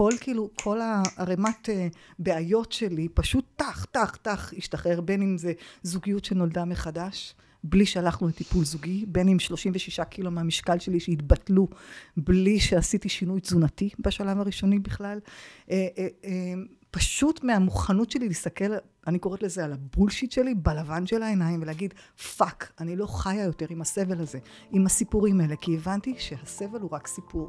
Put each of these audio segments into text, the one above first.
כל כאילו, כל הערימת אה, בעיות שלי פשוט טח, טח, טח השתחרר, בין אם זה זוגיות שנולדה מחדש, בלי שהלכנו לטיפול זוגי, בין אם 36 קילו מהמשקל שלי שהתבטלו בלי שעשיתי שינוי תזונתי בשלב הראשוני בכלל. אה, אה, פשוט מהמוכנות שלי להסתכל, אני קוראת לזה על ה bullshit שלי, בלבן של העיניים, ולהגיד, fuck, אני לא חיה יותר עם הסבל הזה, עם הסיפורים האלה, כי הבנתי שהסבל הוא רק סיפור.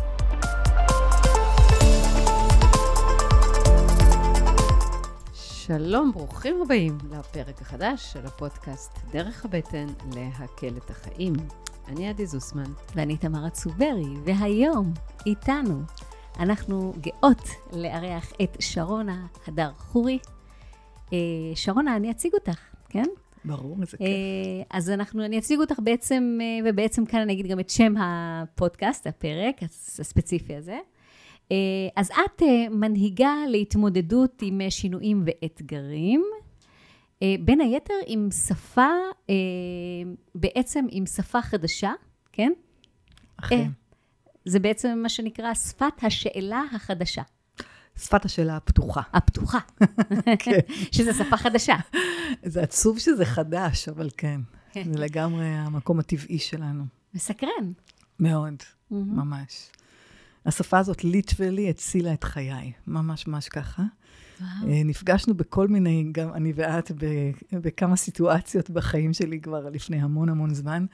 שלום, ברוכים הבאים לפרק החדש של הפודקאסט דרך הבטן להקל את החיים. אני עדי זוסמן. ואני תמרה צוברי, והיום איתנו אנחנו גאות לארח את שרונה הדר חורי. אה, שרונה, אני אציג אותך, כן? ברור, איזה כיף. אה, אז אנחנו, אני אציג אותך בעצם, אה, ובעצם כאן אני אגיד גם את שם הפודקאסט, הפרק הספציפי הזה. אז את מנהיגה להתמודדות עם שינויים ואתגרים, בין היתר עם שפה, בעצם עם שפה חדשה, כן? אכן. זה בעצם מה שנקרא שפת השאלה החדשה. שפת השאלה הפתוחה. הפתוחה. כן. שזה שפה חדשה. זה עצוב שזה חדש, אבל כן. זה לגמרי המקום הטבעי שלנו. מסקרן. מאוד, ממש. השפה הזאת literally הצילה את חיי, ממש ממש ככה. וואו. נפגשנו בכל מיני, גם אני ואת, בכמה סיטואציות בחיים שלי כבר לפני המון המון זמן,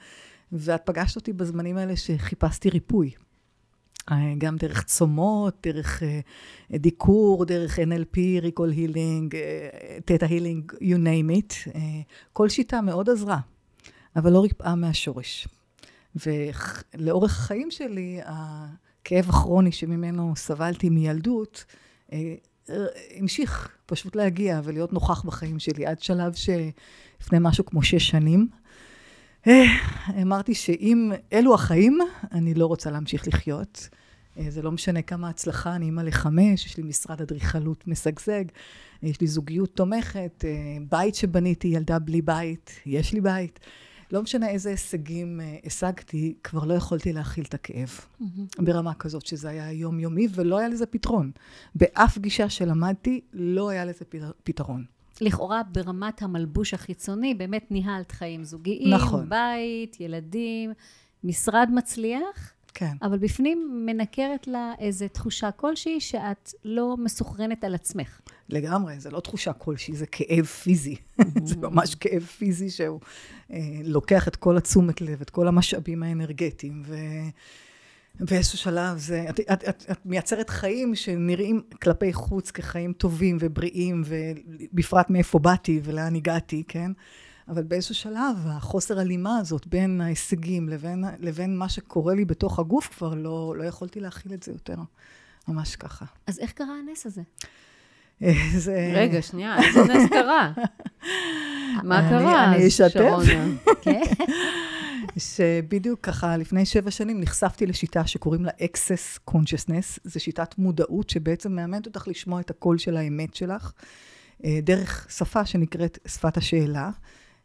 ואת פגשת אותי בזמנים האלה שחיפשתי ריפוי. אה, גם דרך צומות, דרך uh, דיקור, דרך NLP, Recall Healing, Theta Healing, you name it. כל שיטה מאוד עזרה, אבל לא ריפאה מהשורש. ולאורך החיים שלי, הכאב הכרוני שממנו סבלתי מילדות, uh, המשיך פשוט להגיע ולהיות נוכח בחיים שלי, עד שלב שלפני משהו כמו שש שנים, אמרתי שאם אלו החיים, אני לא רוצה להמשיך לחיות. אה, זה לא משנה כמה הצלחה, אני אימא לחמש, יש לי משרד אדריכלות משגשג, יש לי זוגיות תומכת, אה, בית שבניתי, ילדה בלי בית, יש לי בית. לא משנה איזה הישגים אה, השגתי, כבר לא יכולתי להכיל את הכאב. Mm-hmm. ברמה כזאת שזה היה יומיומי ולא היה לזה פתרון. באף גישה שלמדתי, לא היה לזה פתרון. לכאורה ברמת המלבוש החיצוני, באמת ניהלת חיים זוגיים, נכון. בית, ילדים, משרד מצליח. כן. אבל בפנים מנקרת לה איזו תחושה כלשהי שאת לא מסוכרנת על עצמך. לגמרי, זה לא תחושה כלשהי, זה כאב פיזי. זה ממש כאב פיזי שהוא אה, לוקח את כל התשומת לב, את כל המשאבים האנרגטיים, ו... באיזשהו שלב זה, את, את, את, את מייצרת חיים שנראים כלפי חוץ כחיים טובים ובריאים, ובפרט מאיפה באתי ולאן הגעתי, כן? אבל באיזשהו שלב החוסר הלימה הזאת בין ההישגים לבין, לבין מה שקורה לי בתוך הגוף כבר לא, לא יכולתי להכיל את זה יותר. ממש ככה. אז איך קרה הנס הזה? זה... רגע, שנייה, איזה נס קרה? מה קרה אני אשתף. שרונה? כן. שבדיוק ככה לפני שבע שנים נחשפתי לשיטה שקוראים לה Access Consciousness. זו שיטת מודעות שבעצם מאמנת אותך לשמוע את הקול של האמת שלך, אה, דרך שפה שנקראת שפת השאלה.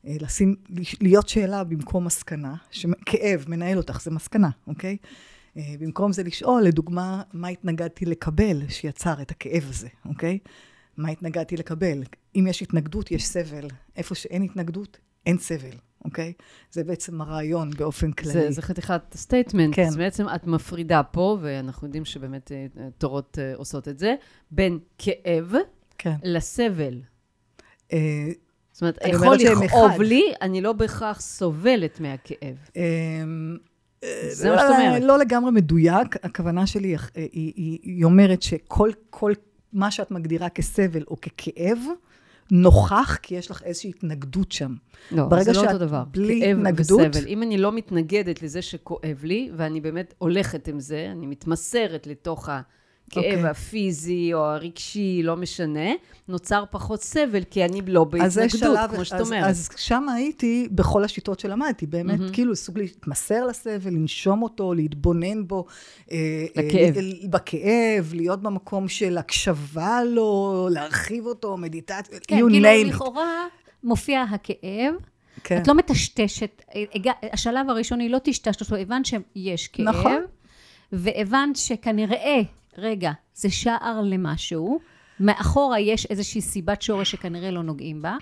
אה, לשים, להיות שאלה במקום מסקנה, שכאב מנהל אותך, זה מסקנה, אוקיי? אה, במקום זה לשאול, לדוגמה, מה התנגדתי לקבל שיצר את הכאב הזה, אוקיי? מה התנגדתי לקבל? אם יש התנגדות, יש סבל. איפה שאין התנגדות, אין סבל, אוקיי? זה בעצם הרעיון באופן כללי. זה, זה חתיכת statement. כן. אז בעצם את מפרידה פה, ואנחנו יודעים שבאמת אה, תורות עושות את זה, בין כאב כן. לסבל. אה, זאת אומרת, אני יכול לכאוב. לי, אני לא בהכרח סובלת מהכאב. אמ, זה מה שאת אומרת. לא לגמרי מדויק, הכוונה שלי היא, היא, היא, היא אומרת שכל כל מה שאת מגדירה כסבל או ככאב, נוכח, כי יש לך איזושהי התנגדות שם. לא, זה לא אותו דבר. בלי כאב התנגדות... וסבל. אם אני לא מתנגדת לזה שכואב לי, ואני באמת הולכת עם זה, אני מתמסרת לתוך ה... הכאב okay. אוקיי. הפיזי או הרגשי, לא משנה, נוצר פחות סבל, כי אני לא בהתנגדות, שלב, כמו שאת אומרת. אז שם הייתי בכל השיטות שלמדתי, באמת, mm-hmm. כאילו, סוג להתמסר לסבל, לנשום אותו, להתבונן בו. אה, לכאב. אה, בכאב, להיות במקום של הקשבה לו, להרחיב אותו, מדיטציה, כן, you כאילו, name it. לכאורה מופיע הכאב. כן. את לא מטשטשת, השלב הראשוני לא טשטשת אותו, הבנת שיש כאב, נכון. והבנת שכנראה רגע, זה שער למשהו, מאחורה יש איזושהי סיבת שורש שכנראה לא נוגעים בה.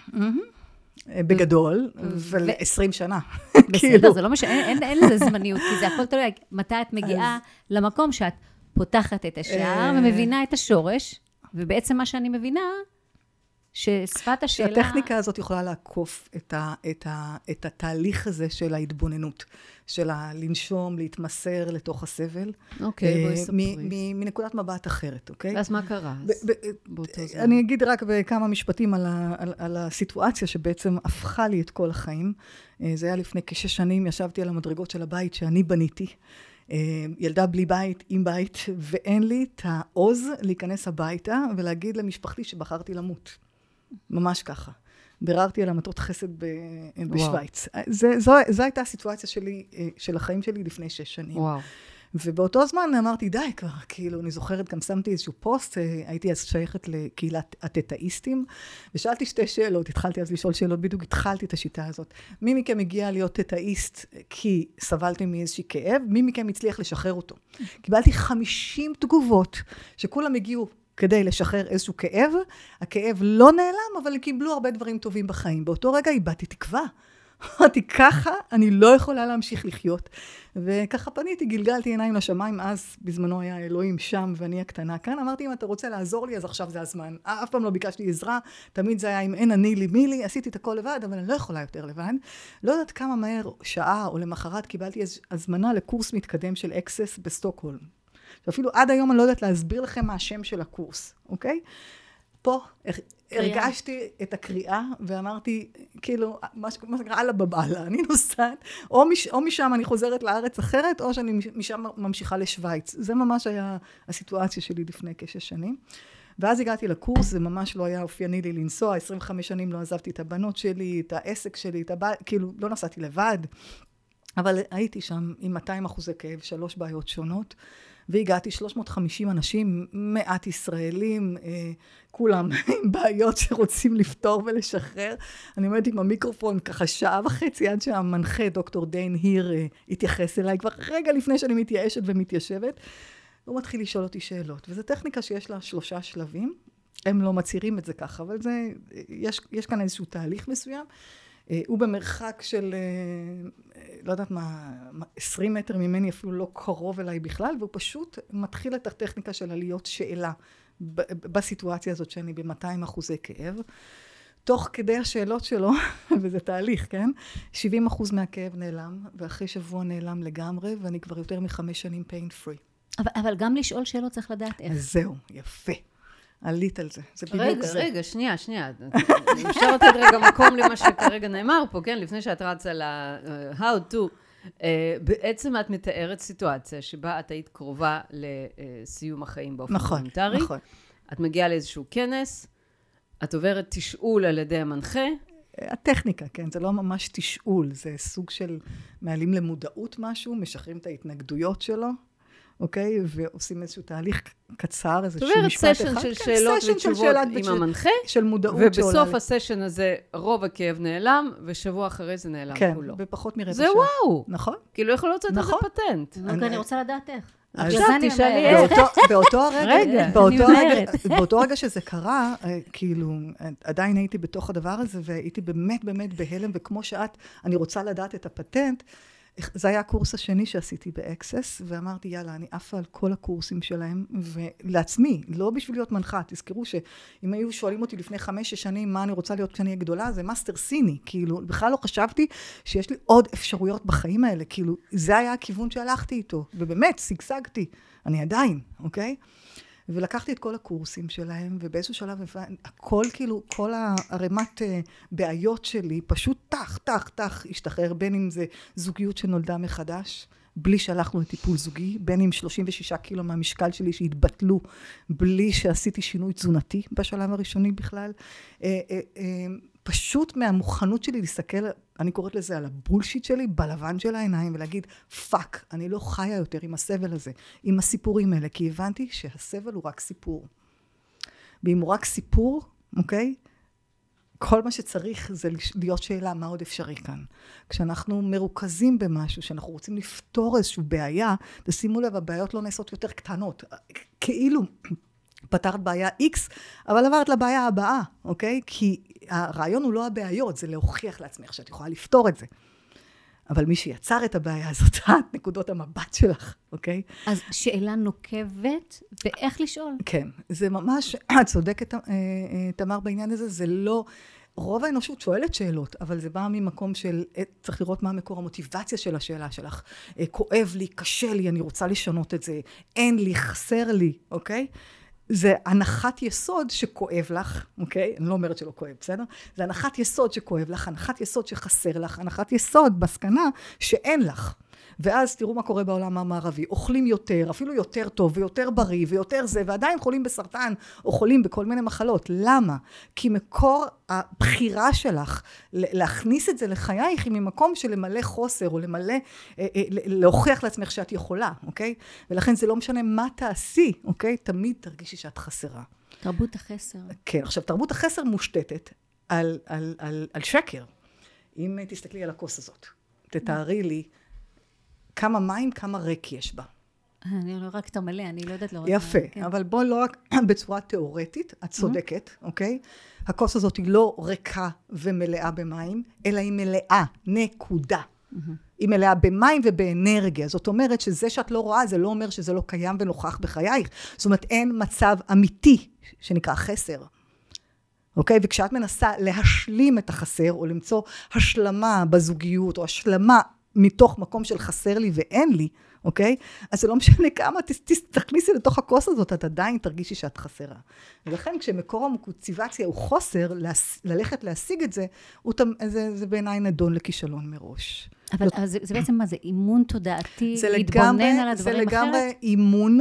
בגדול, ול-20 שנה. בסדר, כאילו. זה לא משנה, אין לזה זמניות, כי זה הכל תלוי מתי את מגיעה למקום שאת פותחת את השער ומבינה את השורש, ובעצם מה שאני מבינה, ששפת השאלה... שהטכניקה הזאת יכולה לעקוף את, ה, את, ה, את התהליך הזה של ההתבוננות, של הלנשום, להתמסר לתוך הסבל. אוקיי, בואי ספרי. מנקודת מבט אחרת, אוקיי? אז מה קרה באותו זמן? אני אגיד רק בכמה משפטים על, ה, על, על הסיטואציה שבעצם הפכה לי את כל החיים. אה, זה היה לפני כשש שנים, ישבתי על המדרגות של הבית שאני בניתי. אה, ילדה בלי בית, עם בית, ואין לי את העוז להיכנס הביתה ולהגיד למשפחתי שבחרתי למות. ממש ככה. ביררתי על המטות חסד ב, בשוויץ. זה, זו, זו הייתה הסיטואציה שלי, אה, של החיים שלי לפני שש שנים. וואו. ובאותו זמן אמרתי, די כבר, כאילו, אני זוכרת, גם שמתי איזשהו פוסט, אה, הייתי אז שייכת לקהילת התטאיסטים, ושאלתי שתי שאלות, התחלתי אז לשאול שאלות, בדיוק התחלתי את השיטה הזאת. מי מכם הגיע להיות טטאיסט כי סבלתם מאיזשהי כאב? מי מכם הצליח לשחרר אותו? קיבלתי 50 תגובות, שכולם הגיעו כדי לשחרר איזשהו כאב. הכאב לא נעלם, אבל קיבלו הרבה דברים טובים בחיים. באותו רגע איבדתי תקווה. אמרתי, ככה אני לא יכולה להמשיך לחיות. וככה פניתי, גלגלתי עיניים לשמיים, אז בזמנו היה אלוהים שם ואני הקטנה כאן. אמרתי, אם אתה רוצה לעזור לי, אז עכשיו זה הזמן. אף פעם לא ביקשתי עזרה, תמיד זה היה אם אין אני לי מי לי, עשיתי את הכל לבד, אבל אני לא יכולה יותר לבד. לא יודעת כמה מהר, שעה או למחרת, קיבלתי הזמנה לקורס מתקדם של אקסס בסטוקהולם. שאפילו עד היום אני לא יודעת להסביר לכם מה השם של הקורס, אוקיי? פה הרגשתי את הקריאה ואמרתי, כאילו, מה שקרה אללה בבאללה, אני נוסעת, או, מש, או משם אני חוזרת לארץ אחרת, או שאני משם ממשיכה לשוויץ. זה ממש היה הסיטואציה שלי לפני כשש שנים. ואז הגעתי לקורס, זה ממש לא היה אופייני לי לנסוע, 25 שנים לא עזבתי את הבנות שלי, את העסק שלי, את הבית, כאילו, לא נסעתי לבד. אבל הייתי שם עם 200 אחוזי כאב, שלוש בעיות שונות. והגעתי 350 אנשים, מעט ישראלים, אה, כולם עם בעיות שרוצים לפתור ולשחרר. אני עומדת עם המיקרופון ככה שעה וחצי עד שהמנחה, דוקטור דיין היר, אה, התייחס אליי, כבר רגע לפני שאני מתייאשת ומתיישבת. הוא מתחיל לשאול אותי שאלות, וזו טכניקה שיש לה שלושה שלבים. הם לא מצהירים את זה ככה, אבל זה, יש, יש כאן איזשהו תהליך מסוים. אה, הוא במרחק של, אה, לא יודעת מה, 20 מטר ממני, אפילו לא קרוב אליי בכלל, והוא פשוט מתחיל את הטכניקה של עליות שאלה בסיטואציה הזאת שאני ב-200 אחוזי כאב. תוך כדי השאלות שלו, וזה תהליך, כן? 70 אחוז מהכאב נעלם, ואחרי שבוע נעלם לגמרי, ואני כבר יותר מחמש שנים pain free. אבל, אבל גם לשאול שאלות צריך לדעת איך. אז זהו, יפה. עלית על זה. זה בדיוק רגע, זה. רגע, רגע, שנייה, שנייה. אפשר לתת רגע מקום למה שכרגע נאמר פה, כן? לפני שאת רצה ל-how to. Uh, בעצם את מתארת סיטואציה שבה את היית קרובה לסיום החיים באופן נכון, וולונטרי. נכון, נכון. את מגיעה לאיזשהו כנס, את עוברת תשאול על ידי המנחה. הטכניקה, כן, זה לא ממש תשאול, זה סוג של מעלים למודעות משהו, משחררים את ההתנגדויות שלו. אוקיי? ועושים איזשהו תהליך קצר, איזשהו משפט אחד. זאת אומרת, סשן של שאלות ותשובות עם המנחה. של מודעות שעולה. ובסוף הסשן הזה רוב הכאב נעלם, ושבוע אחרי זה נעלם כן, כולו. כן, בפחות מרבע שעה. זה וואו. נכון. כאילו, יכול להיות נכון. זה פטנט. נו, אני רוצה לדעת איך. עכשיו תשאלי איך. באותו הרגע, באותו רגע, באותו רגע שזה קרה, אה, כאילו, עדיין הייתי בתוך הדבר הזה, והייתי באמת באמת בהלם, וכמו שאת, אני רוצה לדעת את הפטנט, זה היה הקורס השני שעשיתי ב Access, ואמרתי, יאללה, אני עפה על כל הקורסים שלהם, ולעצמי, לא בשביל להיות מנחה. תזכרו שאם היו שואלים אותי לפני חמש-שש שנים מה אני רוצה להיות כשאני אהיה גדולה, זה מאסטר סיני. כאילו, בכלל לא חשבתי שיש לי עוד אפשרויות בחיים האלה. כאילו, זה היה הכיוון שהלכתי איתו, ובאמת, שגשגתי. אני עדיין, אוקיי? ולקחתי את כל הקורסים שלהם, ובאיזשהו שלב הכל כאילו, כל הערימת אה, בעיות שלי, פשוט טח, טח, טח, השתחרר, בין אם זה זוגיות שנולדה מחדש, בלי שהלכנו לטיפול זוגי, בין אם 36 קילו מהמשקל שלי שהתבטלו, בלי שעשיתי שינוי תזונתי בשלב הראשוני בכלל. פשוט מהמוכנות שלי להסתכל, אני קוראת לזה על ה bullshit שלי, בלבן של העיניים, ולהגיד, fuck, אני לא חיה יותר עם הסבל הזה, עם הסיפורים האלה, כי הבנתי שהסבל הוא רק סיפור. ואם הוא רק סיפור, אוקיי? כל מה שצריך זה להיות שאלה מה עוד אפשרי כאן. כשאנחנו מרוכזים במשהו, שאנחנו רוצים לפתור איזושהי בעיה, תשימו לב, הבעיות לא נעשות יותר קטנות. כאילו פתרת בעיה X, אבל עברת לבעיה הבאה, אוקיי? כי הרעיון הוא לא הבעיות, זה להוכיח לעצמך שאת יכולה לפתור את זה. אבל מי שיצר את הבעיה הזאת, את נקודות המבט שלך, אוקיי? אז שאלה נוקבת, ואיך לשאול? כן, זה ממש, את צודקת, אה, אה, תמר, בעניין הזה, זה לא... רוב האנושות שואלת שאלות, אבל זה בא ממקום של, אה, צריך לראות מה המקור המוטיבציה של השאלה שלך. כואב לי, קשה לי, אני רוצה לשנות את זה, אין לי, חסר לי, אוקיי? זה הנחת יסוד שכואב לך, אוקיי? אני לא אומרת שלא כואב, בסדר? זה הנחת יסוד שכואב לך, הנחת יסוד שחסר לך, הנחת יסוד, מסקנה, שאין לך. ואז תראו מה קורה בעולם המערבי, אוכלים יותר, אפילו יותר טוב ויותר בריא ויותר זה, ועדיין חולים בסרטן או חולים בכל מיני מחלות. למה? כי מקור הבחירה שלך להכניס את זה לחייך היא ממקום של למלא חוסר או למלא, אה, אה, להוכיח לעצמך שאת יכולה, אוקיי? ולכן זה לא משנה מה תעשי, אוקיי? תמיד תרגישי שאת חסרה. תרבות החסר. כן, עכשיו תרבות החסר מושתתת על, על, על, על שקר. אם תסתכלי על הכוס הזאת, תתארי לי כמה מים, כמה ריק יש בה. אני לא רק את המלא, אני לא יודעת לראות. יפה, כן. אבל בואי לא רק בצורה תיאורטית, את צודקת, mm-hmm. אוקיי? הכוס הזאת היא לא ריקה ומלאה במים, אלא היא מלאה, נקודה. Mm-hmm. היא מלאה במים ובאנרגיה. זאת אומרת שזה שאת לא רואה, זה לא אומר שזה לא קיים ונוכח בחייך. זאת אומרת, אין מצב אמיתי שנקרא חסר. אוקיי? וכשאת מנסה להשלים את החסר, או למצוא השלמה בזוגיות, או השלמה מתוך מקום של חסר לי ואין לי, אוקיי? אז זה לא משנה כמה תכניסי לתוך הכוס הזאת, את עדיין תרגישי שאת חסרה. ולכן כשמקור המוטיבציה הוא חוסר, ללכת להשיג את זה, זה, זה בעיניי נדון לכישלון מראש. אבל, אבל זה, זה בעצם מה זה? אימון תודעתי? זה להתבונן לגמרי, על הדברים אחרת? זה לגמרי אחרת? אימון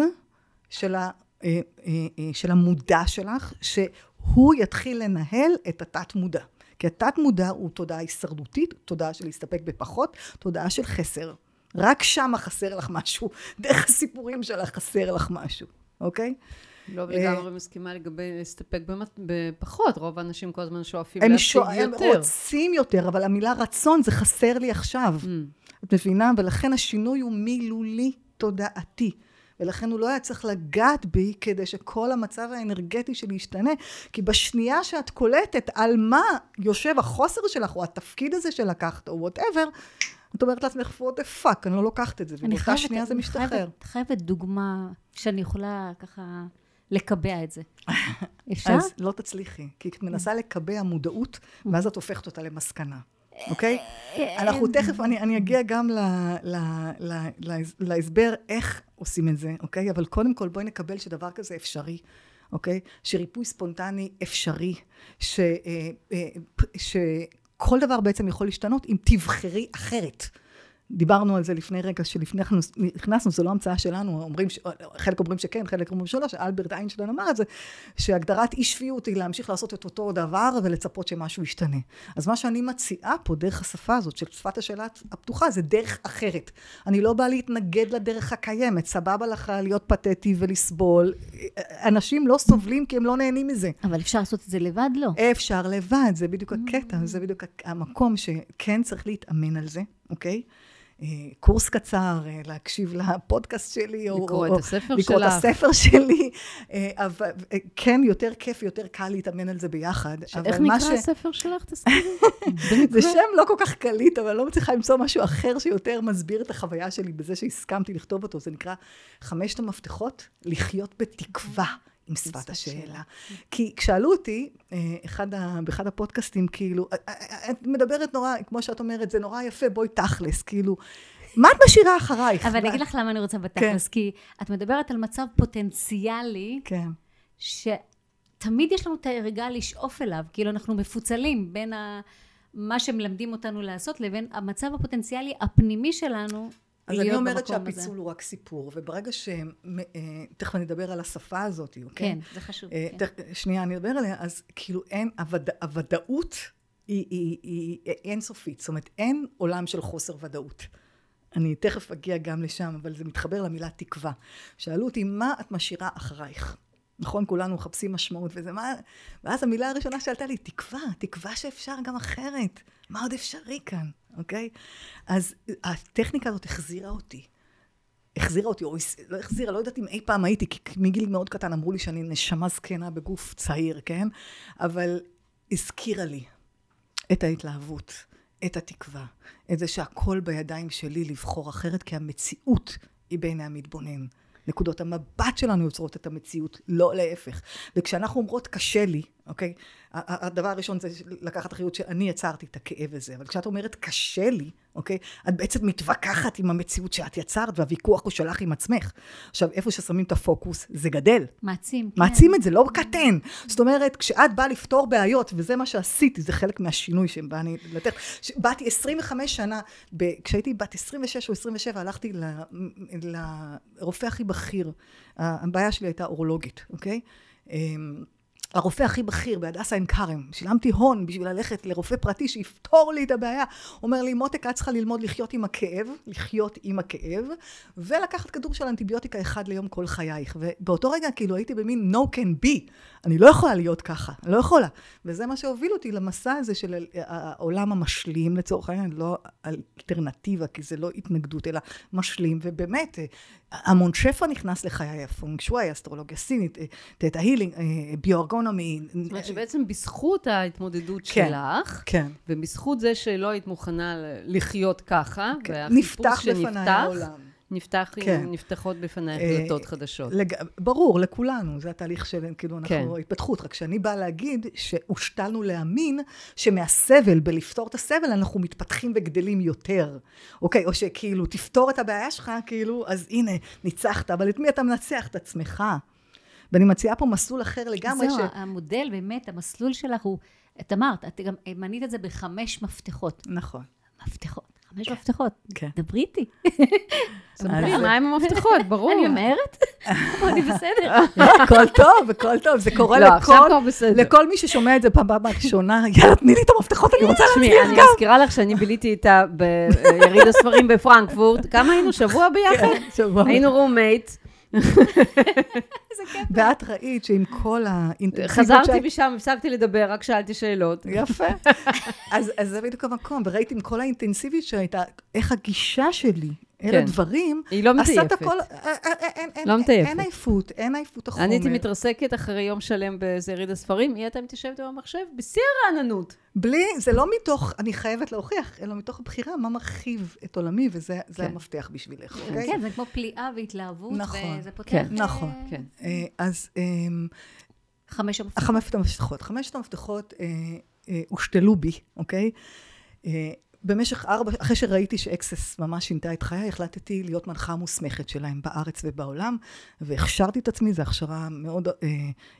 של, ה, אה, אה, אה, של המודע שלך, שהוא יתחיל לנהל את התת מודע. כי התת מודע הוא תודעה הישרדותית, תודעה של להסתפק בפחות, תודעה של חסר. רק שמה חסר לך משהו, דרך הסיפורים שלך חסר לך משהו, אוקיי? לא לגמרי מסכימה לגבי להסתפק בפחות, רוב האנשים כל הזמן שואפים להשיג יותר. הם רוצים יותר, אבל המילה רצון זה חסר לי עכשיו. Mm. את מבינה? ולכן השינוי הוא מילולי תודעתי. ולכן הוא לא היה צריך לגעת בי כדי שכל המצב האנרגטי שלי ישתנה, כי בשנייה שאת קולטת על מה יושב החוסר שלך, או התפקיד הזה שלקחת, או וואטאבר, את אומרת לעצמך, what the fuck, אני לא לוקחת את זה, ובאותה שנייה זה משתחרר. את חייבת דוגמה שאני יכולה ככה לקבע את זה. אפשר? אז לא תצליחי, כי את מנסה לקבע מודעות, ואז את הופכת אותה למסקנה. אוקיי? אנחנו תכף, אני, אני אגיע גם ל, ל, ל, ל, להסבר איך עושים את זה, אוקיי? אבל קודם כל בואי נקבל שדבר כזה אפשרי, אוקיי? שריפוי ספונטני אפשרי, ש, אה, אה, שכל דבר בעצם יכול להשתנות אם תבחרי אחרת. דיברנו על זה לפני רגע, שלפני נכנסנו, זו לא המצאה שלנו, אומרים. חלק אומרים שכן, חלק אומרים שלא, שאלברט איינשטיין אמר את זה, שהגדרת אי שפיות היא להמשיך לעשות את אותו דבר ולצפות שמשהו ישתנה. אז מה שאני מציעה פה, דרך השפה הזאת, של שפת השאלה הפתוחה, זה דרך אחרת. אני לא באה להתנגד לדרך הקיימת, סבבה לך להיות פתטי ולסבול. אנשים לא סובלים כי הם לא נהנים מזה. אבל אפשר לעשות את זה לבד? לא. אפשר לבד, זה בדיוק הקטע, זה בדיוק המקום שכן צריך להתאמן על זה, אוקיי? אה, קורס קצר, אה, להקשיב לפודקאסט שלי, לקרוא או, את הספר לקרוא שלך. לקרוא את הספר שלי, אה, אבל כן, יותר כיף, יותר קל להתאמן על זה ביחד. איך נקרא ש... הספר שלך? תזכירי. זה שם לא כל כך קליט, אבל לא מצליחה למצוא משהו אחר שיותר מסביר את החוויה שלי בזה שהסכמתי לכתוב אותו. זה נקרא חמשת המפתחות לחיות בתקווה. עם שפת השאלה. כי כשאלו אותי, אה, אחד ה, באחד הפודקאסטים, כאילו, את מדברת נורא, כמו שאת אומרת, זה נורא יפה, בואי תכלס, כאילו, מה את משאירה אחרייך? אבל אני אגיד לך למה אני רוצה בתכלס, כן. כי את מדברת על מצב פוטנציאלי, כן. שתמיד יש לנו את הרגע לשאוף אליו, כאילו אנחנו מפוצלים בין ה... מה שמלמדים אותנו לעשות לבין המצב הפוטנציאלי הפנימי שלנו אז אני אומרת שהפיצול הזה. הוא רק סיפור, וברגע ש... אה, תכף אני אדבר על השפה הזאת, אוקיי? כן, זה חשוב. אה, כן. שנייה, אני אדבר עליה, אז כאילו אין, הווד... הוודאות היא, היא, היא, היא אינסופית, זאת אומרת, אין עולם של חוסר ודאות. אני תכף אגיע גם לשם, אבל זה מתחבר למילה תקווה. שאלו אותי, מה את משאירה אחרייך? נכון, כולנו מחפשים משמעות וזה מה... ואז המילה הראשונה שעלתה לי, תקווה, תקווה שאפשר גם אחרת. מה עוד אפשרי כאן, אוקיי? אז הטכניקה הזאת החזירה אותי. החזירה אותי, או לא החזירה, לא יודעת אם אי פעם הייתי, כי מגיל מאוד קטן אמרו לי שאני נשמה זקנה בגוף צעיר, כן? אבל הזכירה לי את ההתלהבות, את התקווה, את זה שהכל בידיים שלי לבחור אחרת, כי המציאות היא בעיני המתבונן. נקודות המבט שלנו יוצרות את המציאות, לא להפך. וכשאנחנו אומרות קשה לי, אוקיי? הדבר הראשון זה לקחת אחריות שאני יצרתי את הכאב הזה, אבל כשאת אומרת קשה לי, אוקיי? את בעצם מתווכחת עם המציאות שאת יצרת, והוויכוח הוא שלך עם עצמך. עכשיו, איפה ששמים את הפוקוס, זה גדל. מעצים, כן. מעצים את זה, לא קטן. זאת אומרת, כשאת באה לפתור בעיות, וזה מה שעשיתי, זה חלק מהשינוי שבאתי לתת. באתי 25 שנה, ב, כשהייתי בת 26 או 27, הלכתי ל, לרופא הכי בכיר. הבעיה שלי הייתה אורולוגית, אוקיי? הרופא הכי בכיר בהדסה עין כרם, שילמתי הון בשביל ללכת לרופא פרטי שיפתור לי את הבעיה. אומר לי, מותק, את צריכה ללמוד לחיות עם הכאב, לחיות עם הכאב, ולקחת כדור של אנטיביוטיקה אחד ליום כל חייך. ובאותו רגע כאילו הייתי במין no can be, אני לא יכולה להיות ככה, אני לא יכולה. וזה מה שהוביל אותי למסע הזה של העולם המשלים, לצורך העניין, לא אלטרנטיבה, כי זה לא התנגדות, אלא משלים, ובאמת, המון שפע נכנס לחיי, הפונג שווי, אסטרולוגיה סינית, תטא הילינג, ביוארגונומי. זאת אומרת שבעצם בזכות ההתמודדות כן, שלך, כן. ובזכות זה שלא היית מוכנה לחיות ככה, כן. והחיפוש שנפתח, נפתח, כן. נפתחות בפנייך אה, דלתות חדשות. לג... ברור, לכולנו, זה התהליך של, כאילו, אנחנו, כן. התפתחות. רק שאני באה להגיד שהושתלנו להאמין שמהסבל, בלפתור את הסבל, אנחנו מתפתחים וגדלים יותר. אוקיי? או שכאילו, תפתור את הבעיה שלך, כאילו, אז הנה, ניצחת, אבל את מי אתה מנצח? את עצמך. ואני מציעה פה מסלול אחר לגמרי. זהו, ש... המודל, באמת, המסלול שלך הוא, את אמרת, את גם מנית את זה בחמש מפתחות. נכון. מפתחות. חמש מפתחות. כן. דברי איתי. מה עם המפתחות? ברור. אני אומרת, אני בסדר. הכל טוב, הכל טוב. זה קורה לא, לכל מי ששומע את זה פעם פעם ראשונה, יאללה, תני לי את המפתחות, אני רוצה להצליח גם. אני מזכירה לך שאני ביליתי איתה ביריד הספרים בפרנקפורט. כמה היינו? שבוע ביחד? כן, שבוע. היינו roommate. איזה כיף. ואת ראית שעם כל האינטנסיביות... חזרתי משם, הפסקתי לדבר, רק שאלתי שאלות. יפה. אז זה בדיוק המקום, וראית עם כל האינטנסיביות שהייתה, איך הגישה שלי אלה כן. דברים, היא לא מטייפת. הכל, אה, אה, אה, אין, אין, לא מטייפת. אין עייפות, אין עייפות החומר. אני הייתי מתרסקת אחרי יום שלם באיזה יריד הספרים, היא הייתה מתיישבת במחשב בשיא הרעננות. בלי, זה לא מתוך, אני חייבת להוכיח, אלא מתוך הבחירה מה מרחיב את עולמי, וזה כן. המפתח בשבילך, אוקיי? כן, זה כמו פליאה והתלהבות, נכון, וזה פותח... כן, נכון. כן. אז... אמ, חמש. חמשת המפתחות. חמשת המפתחות הושתלו בי, אוקיי? במשך ארבע, אחרי שראיתי שאקסס ממש שינתה את חיי, החלטתי להיות מנחה מוסמכת שלהם בארץ ובעולם, והכשרתי את עצמי, זו הכשרה מאוד אה,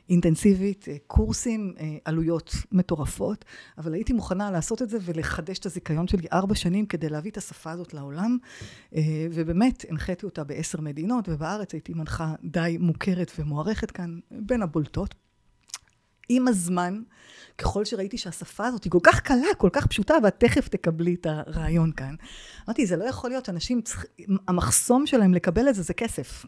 אינטנסיבית, אה, קורסים, אה, עלויות מטורפות, אבל הייתי מוכנה לעשות את זה ולחדש את הזיכיון שלי ארבע שנים כדי להביא את השפה הזאת לעולם, אה, ובאמת הנחיתי אותה בעשר מדינות, ובארץ הייתי מנחה די מוכרת ומוערכת כאן, בין הבולטות. עם הזמן, ככל שראיתי שהשפה הזאת היא כל כך קלה, כל כך פשוטה, ואת תכף תקבלי את הרעיון כאן. אמרתי, זה לא יכול להיות שאנשים, צריכים, המחסום שלהם לקבל את זה זה כסף.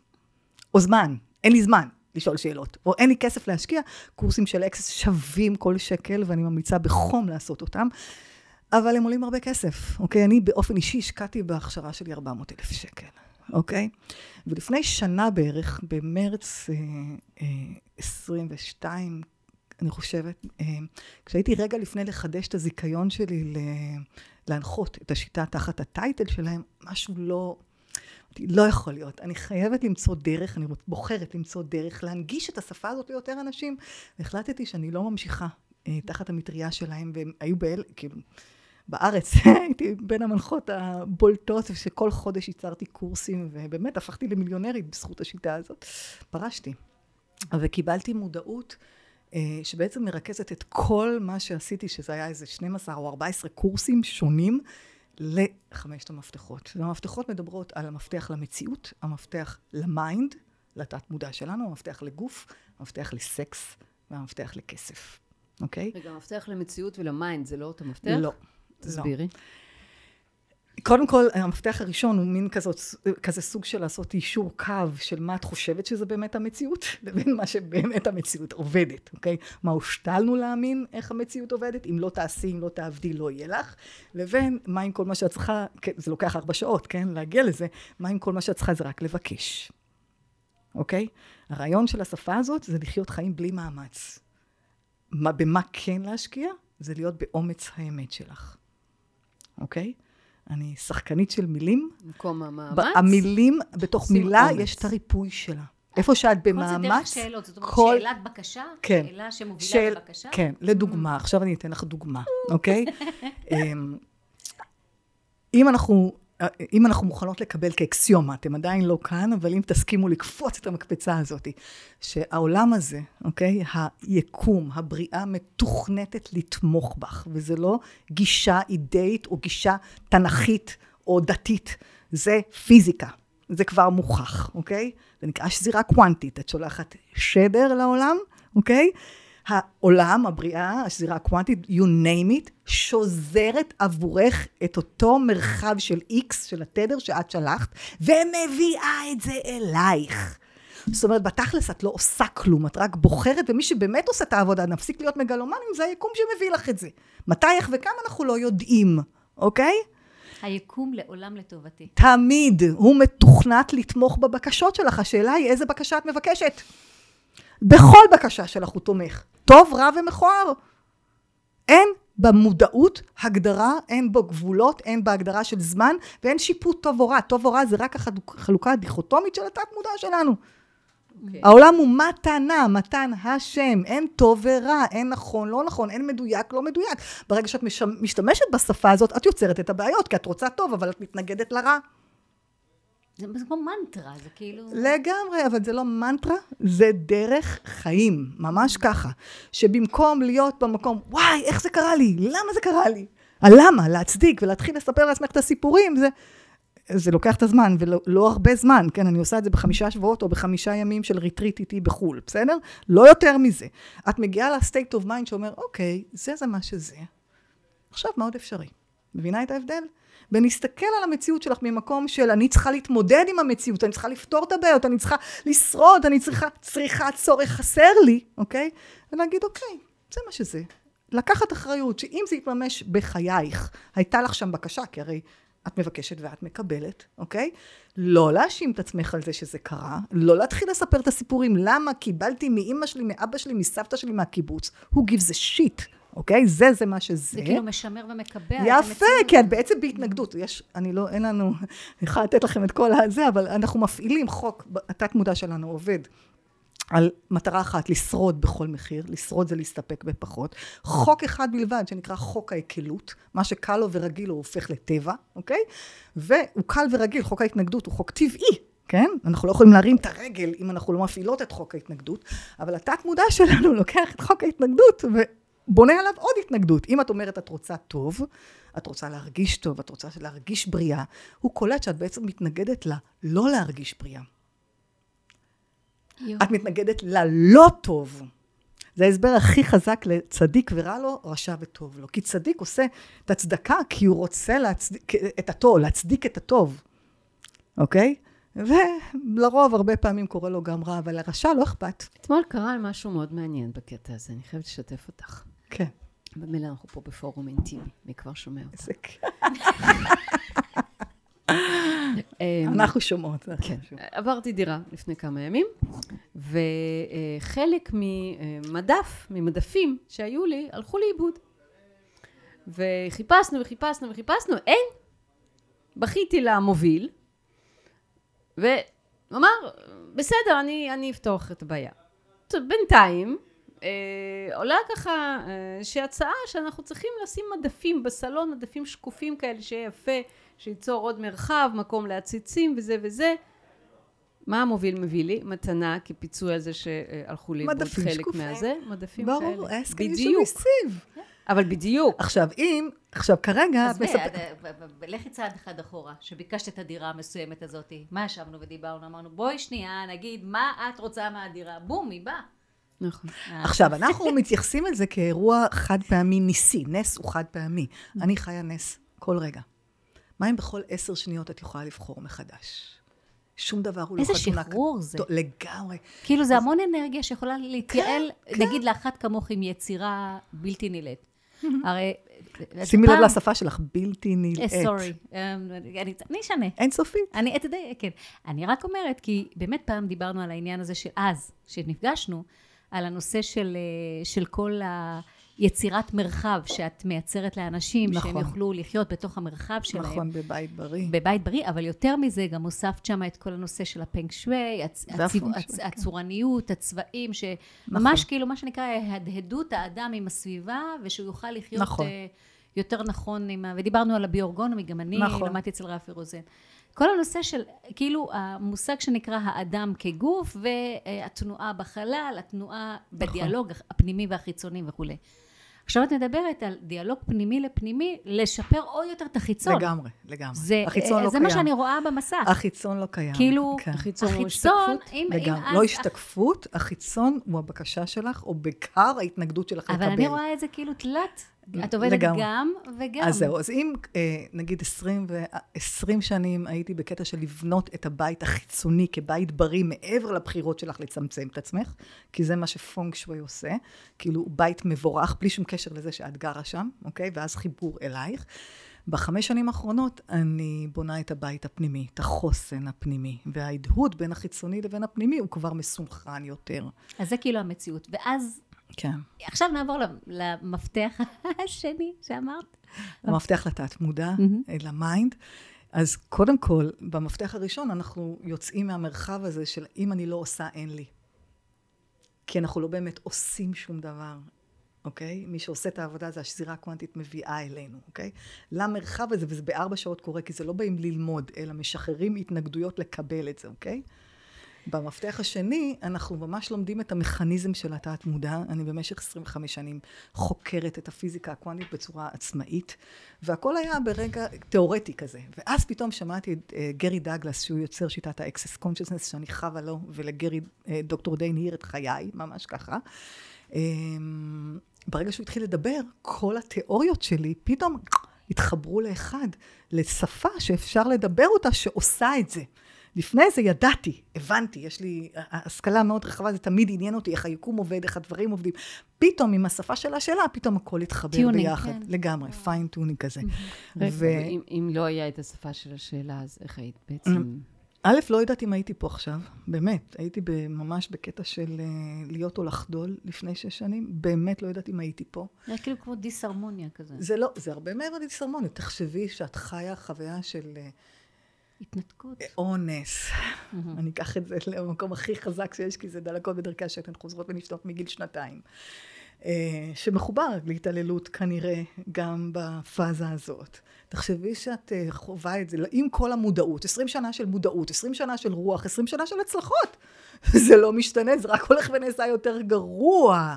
או זמן. אין לי זמן לשאול שאלות. או אין לי כסף להשקיע. קורסים של אקסס שווים כל שקל, ואני ממליצה בחום לעשות אותם. אבל הם עולים הרבה כסף, אוקיי? אני באופן אישי השקעתי בהכשרה שלי 400 אלף שקל, אוקיי? ולפני שנה בערך, במרץ אה, אה, 22, אני חושבת, אה, כשהייתי רגע לפני לחדש את הזיכיון שלי להנחות את השיטה תחת הטייטל שלהם, משהו לא... לא יכול להיות. אני חייבת למצוא דרך, אני בוחרת למצוא דרך להנגיש את השפה הזאת ליותר אנשים. והחלטתי שאני לא ממשיכה אה, תחת המטריה שלהם, והם היו באל... כאילו... בארץ הייתי בין המנחות הבולטות, שכל חודש ייצרתי קורסים, ובאמת הפכתי למיליונרית בזכות השיטה הזאת. פרשתי. וקיבלתי מודעות שבעצם מרכזת את כל מה שעשיתי, שזה היה איזה 12 או 14 קורסים שונים, לחמשת המפתחות. והמפתחות מדברות על המפתח למציאות, המפתח ל mind, לתת מודע שלנו, המפתח לגוף, המפתח לסקס והמפתח לכסף, אוקיי? רגע, המפתח למציאות ול mind זה לא אותו מפתח? לא. תסבירי. לא. קודם כל, המפתח הראשון הוא מין כזאת, כזה סוג של לעשות יישור קו של מה את חושבת שזה באמת המציאות, לבין מה שבאמת המציאות עובדת, אוקיי? מה הושתלנו להאמין איך המציאות עובדת, אם לא תעשי, אם לא תעבדי, לא יהיה לך, לבין מה עם כל מה שאת צריכה, כן, זה לוקח ארבע שעות, כן? להגיע לזה, מה עם כל מה שאת צריכה זה רק לבקש, אוקיי? הרעיון של השפה הזאת זה לחיות חיים בלי מאמץ. מה, במה כן להשקיע? זה להיות באומץ האמת שלך, אוקיי? אני שחקנית של מילים. במקום המאמץ? המילים, בתוך מילה אומץ. יש את הריפוי שלה. איפה שאת במאמץ, כל זה דרך שאלות, זאת אומרת כל... שאלת בקשה, כן, שאלה שמובילה של... לבקשה. כן, לדוגמה, mm. עכשיו אני אתן לך דוגמה, אוקיי? אמ, אם אנחנו אם אנחנו מוכנות לקבל כאקסיומה, אתם עדיין לא כאן, אבל אם תסכימו לקפוץ את המקפצה הזאת, שהעולם הזה, אוקיי, היקום, הבריאה מתוכנתת לתמוך בך, וזה לא גישה אידאית או גישה תנכית או דתית, זה פיזיקה, זה כבר מוכח, אוקיי? זה נקרא שזירה קוונטית, את שולחת שדר לעולם, אוקיי? העולם, הבריאה, השזירה הקוונטית, you name it, שוזרת עבורך את אותו מרחב של X, של התדר שאת שלחת, ומביאה את זה אלייך. זאת אומרת, בתכלס את לא עושה כלום, את רק בוחרת, ומי שבאמת עושה את העבודה, נפסיק להיות מגלומנים, זה היקום שמביא לך את זה. מתי, איך וכמה אנחנו לא יודעים, אוקיי? היקום לעולם לטובתי. תמיד. הוא מתוכנת לתמוך בבקשות שלך. השאלה היא איזה בקשה את מבקשת. בכל בקשה שלך הוא תומך. טוב, רע ומכוער. אין במודעות הגדרה, אין בו גבולות, אין בהגדרה של זמן, ואין שיפוט טוב או רע. טוב או רע זה רק החלוקה הדיכוטומית של התת מודע שלנו. Okay. אוקיי. העולם הוא מתנה, מתן השם, אין טוב ורע, אין נכון, לא נכון, אין מדויק, לא מדויק. ברגע שאת משתמשת בשפה הזאת, את יוצרת את הבעיות, כי את רוצה טוב, אבל את מתנגדת לרע. זה כמו מנטרה, זה כאילו... לגמרי, אבל זה לא מנטרה, זה דרך חיים, ממש ככה. שבמקום להיות במקום, וואי, איך זה קרה לי? למה זה קרה לי? הלמה? להצדיק ולהתחיל לספר לעצמך את הסיפורים, זה, זה לוקח את הזמן, ולא לא הרבה זמן, כן? אני עושה את זה בחמישה שבועות או בחמישה ימים של retreat איתי בחו"ל, בסדר? לא יותר מזה. את מגיעה ל state of mind שאומר, אוקיי, זה זה מה שזה. עכשיו, מה עוד אפשרי? מבינה את ההבדל? ונסתכל על המציאות שלך ממקום של אני צריכה להתמודד עם המציאות, אני צריכה לפתור את הבעיות, אני צריכה לשרוד, אני צריכה, צריכה צורך חסר לי, אוקיי? ולהגיד, אוקיי, זה מה שזה. לקחת אחריות, שאם זה יתממש בחייך, הייתה לך שם בקשה, כי הרי את מבקשת ואת מקבלת, אוקיי? לא להאשים את עצמך על זה שזה קרה, לא להתחיל לספר את הסיפורים, למה קיבלתי מאימא שלי, מאבא שלי, מסבתא שלי, מהקיבוץ, who gives a shit, אוקיי? זה, זה מה שזה. זה כאילו משמר ומקבע. יפה, כי את בעצם בהתנגדות. יש, אני לא, אין לנו, אני יכולה לתת לכם את כל הזה, אבל אנחנו מפעילים חוק, התת מודע שלנו עובד. על מטרה אחת, לשרוד בכל מחיר, לשרוד זה להסתפק בפחות. חוק אחד בלבד, שנקרא חוק ההקלות, מה שקל לו ורגיל הוא הופך לטבע, אוקיי? והוא קל ורגיל, חוק ההתנגדות הוא חוק טבעי, כן? אנחנו לא יכולים להרים את הרגל אם אנחנו לא מפעילות את חוק ההתנגדות, אבל התת מודע שלנו לוקח את חוק ההתנגדות בונה עליו עוד התנגדות. אם את אומרת את רוצה טוב, את רוצה להרגיש טוב, את רוצה להרגיש בריאה, הוא קולט שאת בעצם מתנגדת לה לא להרגיש בריאה. יו. את מתנגדת ללא טוב. זה ההסבר הכי חזק לצדיק ורע לו, רשע וטוב לו. כי צדיק עושה את הצדקה כי הוא רוצה להצדיק את הטוב, להצדיק את הטוב, אוקיי? ולרוב הרבה פעמים קורה לו גם רע, אבל לרשע לא אכפת. אתמול קרה משהו מאוד מעניין בקטע הזה, אני חייבת לשתף אותך. כן. במילא אנחנו פה בפורום אינטימי, מי כבר שומע אותך? איזה כיף. אנחנו שומעות. כן. עברתי דירה לפני כמה ימים, וחלק ממדף, ממדפים שהיו לי, הלכו לאיבוד. וחיפשנו וחיפשנו וחיפשנו, אין. בכיתי למוביל, והוא אמר, בסדר, אני, אני אפתור את הבעיה. בינתיים, אה, עולה ככה אה, שהצעה שאנחנו צריכים לשים מדפים בסלון, מדפים שקופים כאלה, שיהיה יפה, שייצור עוד מרחב, מקום לעציצים וזה וזה. מה המוביל מביא לי? מתנה כפיצוי על זה שהלכו לאיבוד חלק שקופים. מהזה. מדפים ברור, כאלה. ברור, הסכמים של מיסיב. אבל בדיוק. עכשיו, אם, עכשיו כרגע... אז מספ... לכי צעד אחד אחורה, שביקשת את הדירה המסוימת הזאת, מה ישבנו ודיברנו? אמרנו, בואי שנייה, נגיד, מה את רוצה מהדירה? בום, היא באה. נכון. אה. עכשיו, אנחנו מתייחסים לזה כאירוע חד פעמי ניסי. נס הוא חד פעמי. אני חיה נס כל רגע. מה אם בכל עשר שניות את יכולה לבחור מחדש? שום דבר הוא לא חתונה. איזה שחרור זה. לגמרי. כאילו זה המון אנרגיה שיכולה להתייעל, כן, נגיד כן. לאחת כמוך עם יצירה בלתי נלאת. הרי... שימי לב לשפה שלך, בלתי נלאת. סורי, אה, אני אשנה. אין סופית. אני, את יודעת, כן. אני רק אומרת, כי באמת פעם דיברנו על העניין הזה של אז, כשנפגשנו, על הנושא של, אה, של כל היצירת מרחב שאת מייצרת לאנשים, נכון. שהם יוכלו לחיות בתוך המרחב שלהם. נכון, בבית בריא. בבית בריא, אבל יותר מזה, גם הוספת שם את כל הנושא של הפנק שווי, הצ, הצבע, הצ, כן. הצורניות, הצבעים, שממש נכון. כאילו, מה שנקרא, הדהדות האדם עם הסביבה, ושהוא יוכל לחיות... נכון. אה, יותר נכון, עם, ודיברנו על הביורגונומי, גם אני נכון. למדתי אצל רפי רוזן. כל הנושא של, כאילו, המושג שנקרא האדם כגוף, והתנועה בחלל, התנועה נכון. בדיאלוג הפנימי והחיצוני וכולי. עכשיו את מדברת על דיאלוג פנימי לפנימי, לשפר עוד יותר את החיצון. לגמרי, לגמרי. זה, החיצון לא זה קיים. זה מה שאני רואה במסך. החיצון לא קיים. כאילו, כן. החיצון, החיצון הוא השתקפות? אם, לגמרי. אם לא השתקפות, החיצון הוא הבקשה שלך, או בעיקר ההתנגדות שלך אבל לקבל. אבל אני רואה את זה כאילו תלת. את עובדת לגמרי. גם וגם. אז זהו, אז אם אה, נגיד 20, ו... 20 שנים הייתי בקטע של לבנות את הבית החיצוני כבית בריא, מעבר לבחירות שלך לצמצם את עצמך, כי זה מה שפונג שווי עושה, כאילו בית מבורך, בלי שום קשר לזה שאת גרה שם, אוקיי? ואז חיבור אלייך. בחמש שנים האחרונות אני בונה את הבית הפנימי, את החוסן הפנימי, וההדהוד בין החיצוני לבין הפנימי הוא כבר מסונכרן יותר. אז זה כאילו המציאות. ואז כן. עכשיו נעבור למפתח השני שאמרת. המפתח לתת מודע, mm-hmm. ל mind. אז קודם כל, במפתח הראשון אנחנו יוצאים מהמרחב הזה של אם אני לא עושה, אין לי. כי אנחנו לא באמת עושים שום דבר, אוקיי? מי שעושה את העבודה זה השזירה הקוונטית מביאה אלינו, אוקיי? למרחב הזה, וזה בארבע שעות קורה, כי זה לא באים ללמוד, אלא משחררים התנגדויות לקבל את זה, אוקיי? במפתח השני, אנחנו ממש לומדים את המכניזם של התת מודע. אני במשך 25 שנים חוקרת את הפיזיקה הקוונטית בצורה עצמאית, והכל היה ברגע תיאורטי כזה. ואז פתאום שמעתי את uh, גרי דאגלס, שהוא יוצר שיטת ה Access Consciousness, שאני חבה לו, ולגרי, uh, דוקטור דיין היר את חיי, ממש ככה. Um, ברגע שהוא התחיל לדבר, כל התיאוריות שלי פתאום התחברו לאחד, לשפה שאפשר לדבר אותה, שעושה את זה. לפני זה ידעתי, הבנתי, יש לי השכלה מאוד רחבה, זה תמיד עניין אותי איך היקום עובד, איך הדברים עובדים. פתאום עם השפה של השאלה, פתאום הכל התחבר tuning, ביחד. כן. לגמרי, fine tuning כזה. ו... אם, אם לא היה את השפה של השאלה, אז איך היית בעצם... א', לא יודעת אם הייתי פה עכשיו, באמת. הייתי ממש בקטע של אה, להיות או לחדול לפני שש שנים. באמת לא יודעת אם הייתי פה. זה כאילו כמו דיסהרמוניה כזה. זה לא, זה הרבה מעבר לדיסהרמוניה. תחשבי שאת חיה חוויה של... התנתקות. אונס. אני אקח את זה למקום הכי חזק שיש, כי זה דלקות בדרכי השתן חוזרות ונשתות מגיל שנתיים. אה, שמחובר להתעללות כנראה גם בפאזה הזאת. תחשבי שאת אה, חווה את זה עם כל המודעות, 20 שנה של מודעות, 20 שנה של רוח, 20 שנה של הצלחות. זה לא משתנה, זה רק הולך ונעשה יותר גרוע.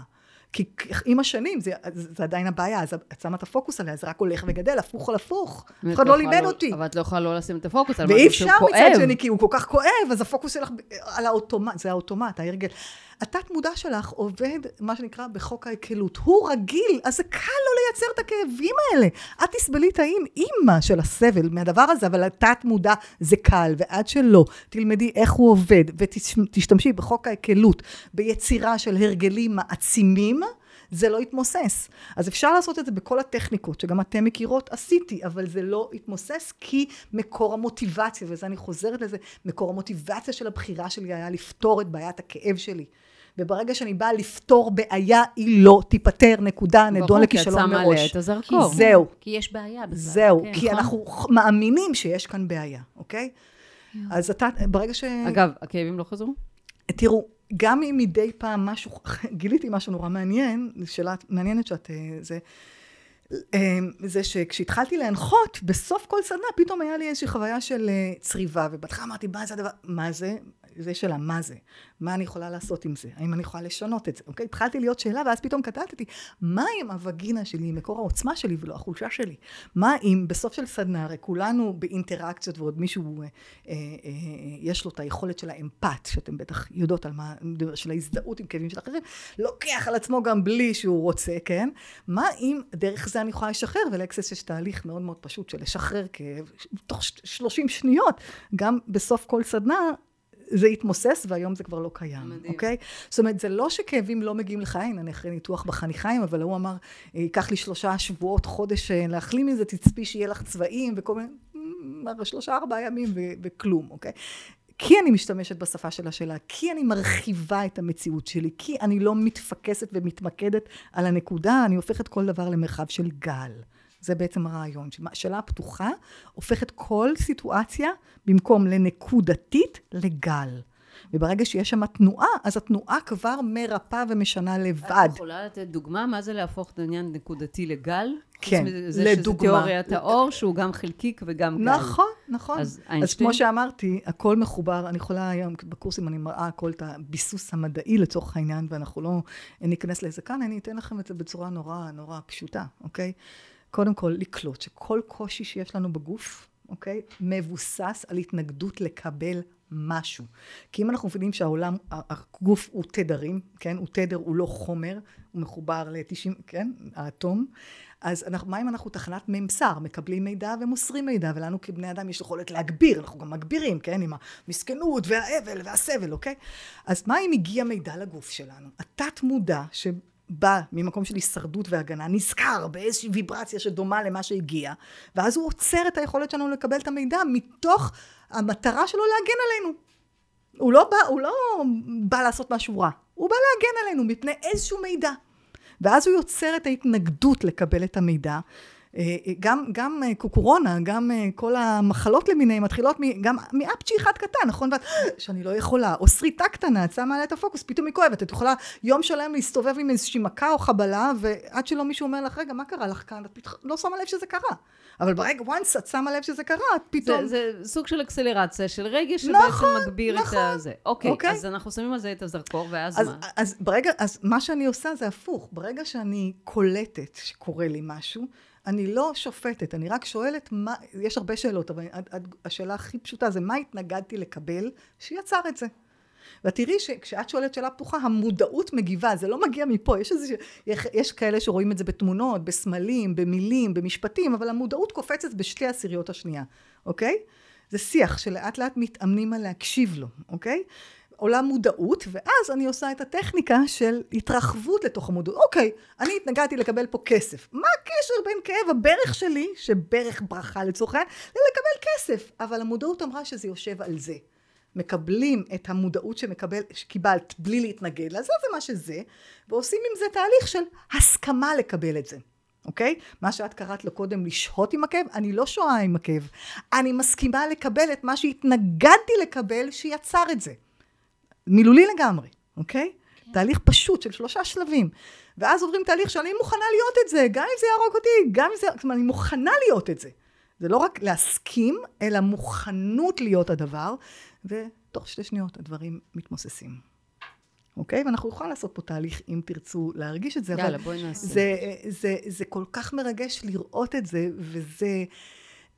כי עם השנים, זה, זה עדיין הבעיה, אז את שמה את הפוקוס עליה, זה רק הולך וגדל, הפוך על הפוך. אף אחד לא לימד אותי. אבל את לא יכולה לא לשים את הפוקוס על משהו שהוא כואב. ואי אפשר מצד שני, כי הוא כל כך כואב, אז הפוקוס שלך על האוטומט, זה האוטומט, ההרגל. התת מודע שלך עובד, מה שנקרא, בחוק ההקלות. הוא רגיל, אז זה קל לו לייצר את הכאבים האלה. את תסבלי את האימא של הסבל מהדבר הזה, אבל התת מודע זה קל, ועד שלא תלמדי איך הוא עובד, ותשתמשי בחוק ההקלות, ביצירה של הרגלים מעצימים, זה לא יתמוסס. אז אפשר לעשות את זה בכל הטכניקות, שגם אתן מכירות, עשיתי, אבל זה לא יתמוסס, כי מקור המוטיבציה, וזה אני חוזרת לזה, מקור המוטיבציה של הבחירה שלי היה לפתור את בעיית הכאב שלי. וברגע שאני באה לפתור בעיה, היא לא תיפתר, נקודה, נדון לכישלון מראש. ברור, כי את שמה את הזרקור. כי זהו. כי יש בעיה בכלל. זהו, כן, כי נכון? אנחנו מאמינים שיש כאן בעיה, אוקיי? אז אתה, ברגע ש... אגב, הכאבים לא חזרו? תראו, גם אם מדי פעם משהו, גיליתי משהו נורא מעניין, שאלה מעניינת שאת, אה, זה, אה, זה שכשהתחלתי להנחות, בסוף כל סדנה פתאום היה לי איזושהי חוויה של אה, צריבה, ובהתחלה אמרתי, מה זה הדבר, מה זה? זה שאלה, מה זה? מה אני יכולה לעשות עם זה? האם אני יכולה לשנות את זה? אוקיי? התחלתי להיות שאלה, ואז פתאום קטעתי, מה אם הווגינה שלי, מקור העוצמה שלי ולא החולשה שלי? מה אם בסוף של סדנה, הרי כולנו באינטראקציות ועוד מישהו, אה, אה, אה, יש לו את היכולת של האמפת, שאתם בטח יודעות על מה, של ההזדהות עם כאבים של אחרים, לוקח על עצמו גם בלי שהוא רוצה, כן? מה אם דרך זה אני יכולה לשחרר, ולאקסס יש תהליך מאוד מאוד פשוט של לשחרר כאב, תוך 30 שניות, גם בסוף כל סדנה, זה התמוסס והיום זה כבר לא קיים, מדהים. אוקיי? זאת אומרת, זה לא שכאבים לא מגיעים לך, הנה, אני אחרי ניתוח בחניכיים, אבל הוא אמר, ייקח לי שלושה שבועות, חודש אה, להחלים מזה, תצפי שיהיה לך צבעים וכל מיני, שלושה ארבעה ימים ו- וכלום, אוקיי? כי אני משתמשת בשפה של השאלה, כי אני מרחיבה את המציאות שלי, כי אני לא מתפקסת ומתמקדת על הנקודה, אני הופכת כל דבר למרחב של גל. זה בעצם הרעיון. שאלה פתוחה הופכת כל סיטואציה, במקום לנקודתית, לגל. וברגע שיש שם תנועה, אז התנועה כבר מרפאה ומשנה לבד. את יכולה לתת דוגמה? מה זה להפוך את העניין נקודתי לגל? כן, זה לדוגמה. שזה תיאוריית האור, שהוא גם חלקיק וגם גל. נכון, נכון. אז, אז כמו שאמרתי, הכל מחובר. אני יכולה היום, בקורסים אני מראה הכל את הביסוס המדעי לצורך העניין, ואנחנו לא ניכנס לזה כאן, אני אתן לכם את זה בצורה נורא נורא פשוטה, אוקיי? קודם כל לקלוט שכל קושי שיש לנו בגוף, אוקיי? מבוסס על התנגדות לקבל משהו. כי אם אנחנו מבינים שהעולם, הגוף הוא תדרים, כן? הוא תדר, הוא לא חומר, הוא מחובר ל-90, כן? האטום. אז אנחנו, מה אם אנחנו תחנת ממסר, מקבלים מידע ומוסרים מידע, ולנו כבני אדם יש יכולת להגביר, אנחנו גם מגבירים, כן? עם המסכנות והאבל והסבל, אוקיי? אז מה אם הגיע מידע לגוף שלנו? התת מודע, ש... בא ממקום של הישרדות והגנה, נזכר באיזושהי ויברציה שדומה למה שהגיע, ואז הוא עוצר את היכולת שלנו לקבל את המידע מתוך המטרה שלו להגן עלינו. הוא לא בא, הוא לא בא לעשות משהו רע, הוא בא להגן עלינו מפני איזשהו מידע. ואז הוא יוצר את ההתנגדות לקבל את המידע, גם, גם אה, קוקורונה, גם אה, כל המחלות למיניהן מתחילות גם מאפצ'י אחד קטן, נכון? ואת, שאני לא יכולה, או שריטה קטנה, את שמה עליה את הפוקוס, פתאום היא כואבת. את יכולה יום שלם להסתובב עם איזושהי מכה או חבלה, ועד שלא מישהו אומר לך, רגע, מה קרה לך כאן? את פתאום לא שמה לב שזה קרה. אבל ברגע, once את שמה לב שזה קרה, את פתאום... זה, זה סוג של אקסלרציה, של רגש שבעצם נכון, מגביר נכון, את הזה. אוקיי, אוקיי, אז אנחנו שמים על זה את הזרקור, ואז אז, מה? אז ברגע, אז מה שאני עושה זה הפוך. ברגע שאני קולטת שקורה לי משהו, אני לא שופטת, אני רק שואלת מה, יש הרבה שאלות, אבל השאלה הכי פשוטה זה מה התנגדתי לקבל שיצר את זה. ואת תראי שכשאת שואלת שאלה פתוחה, המודעות מגיבה, זה לא מגיע מפה, יש איזה, יש כאלה שרואים את זה בתמונות, בסמלים, במילים, במשפטים, אבל המודעות קופצת בשתי עשיריות השנייה, אוקיי? זה שיח שלאט לאט מתאמנים על להקשיב לו, אוקיי? עולה מודעות, ואז אני עושה את הטכניקה של התרחבות לתוך המודעות. אוקיי, אני התנגדתי לקבל פה כסף. מה הקשר בין כאב הברך שלי, שברך ברכה לצורך העניין, ללקבל כסף? אבל המודעות אמרה שזה יושב על זה. מקבלים את המודעות שמקבל, שקיבלת בלי להתנגד לזה, זה מה שזה, ועושים עם זה תהליך של הסכמה לקבל את זה. אוקיי? מה שאת קראת לו קודם לשהות עם הכאב, אני לא שוהה עם הכאב. אני מסכימה לקבל את מה שהתנגדתי לקבל שיצר את זה. מילולי לגמרי, אוקיי? כן. תהליך פשוט של שלושה שלבים. ואז עוברים תהליך שאני מוכנה להיות את זה, גם אם זה יהרוג אותי, גם אם זה... זאת אומרת, אני מוכנה להיות את זה. זה לא רק להסכים, אלא מוכנות להיות הדבר, ותוך שתי שניות הדברים מתמוססים. אוקיי? ואנחנו נוכל לעשות פה תהליך, אם תרצו להרגיש את זה. יאללה, בואי נעשה. זה, זה, זה, זה כל כך מרגש לראות את זה, וזה...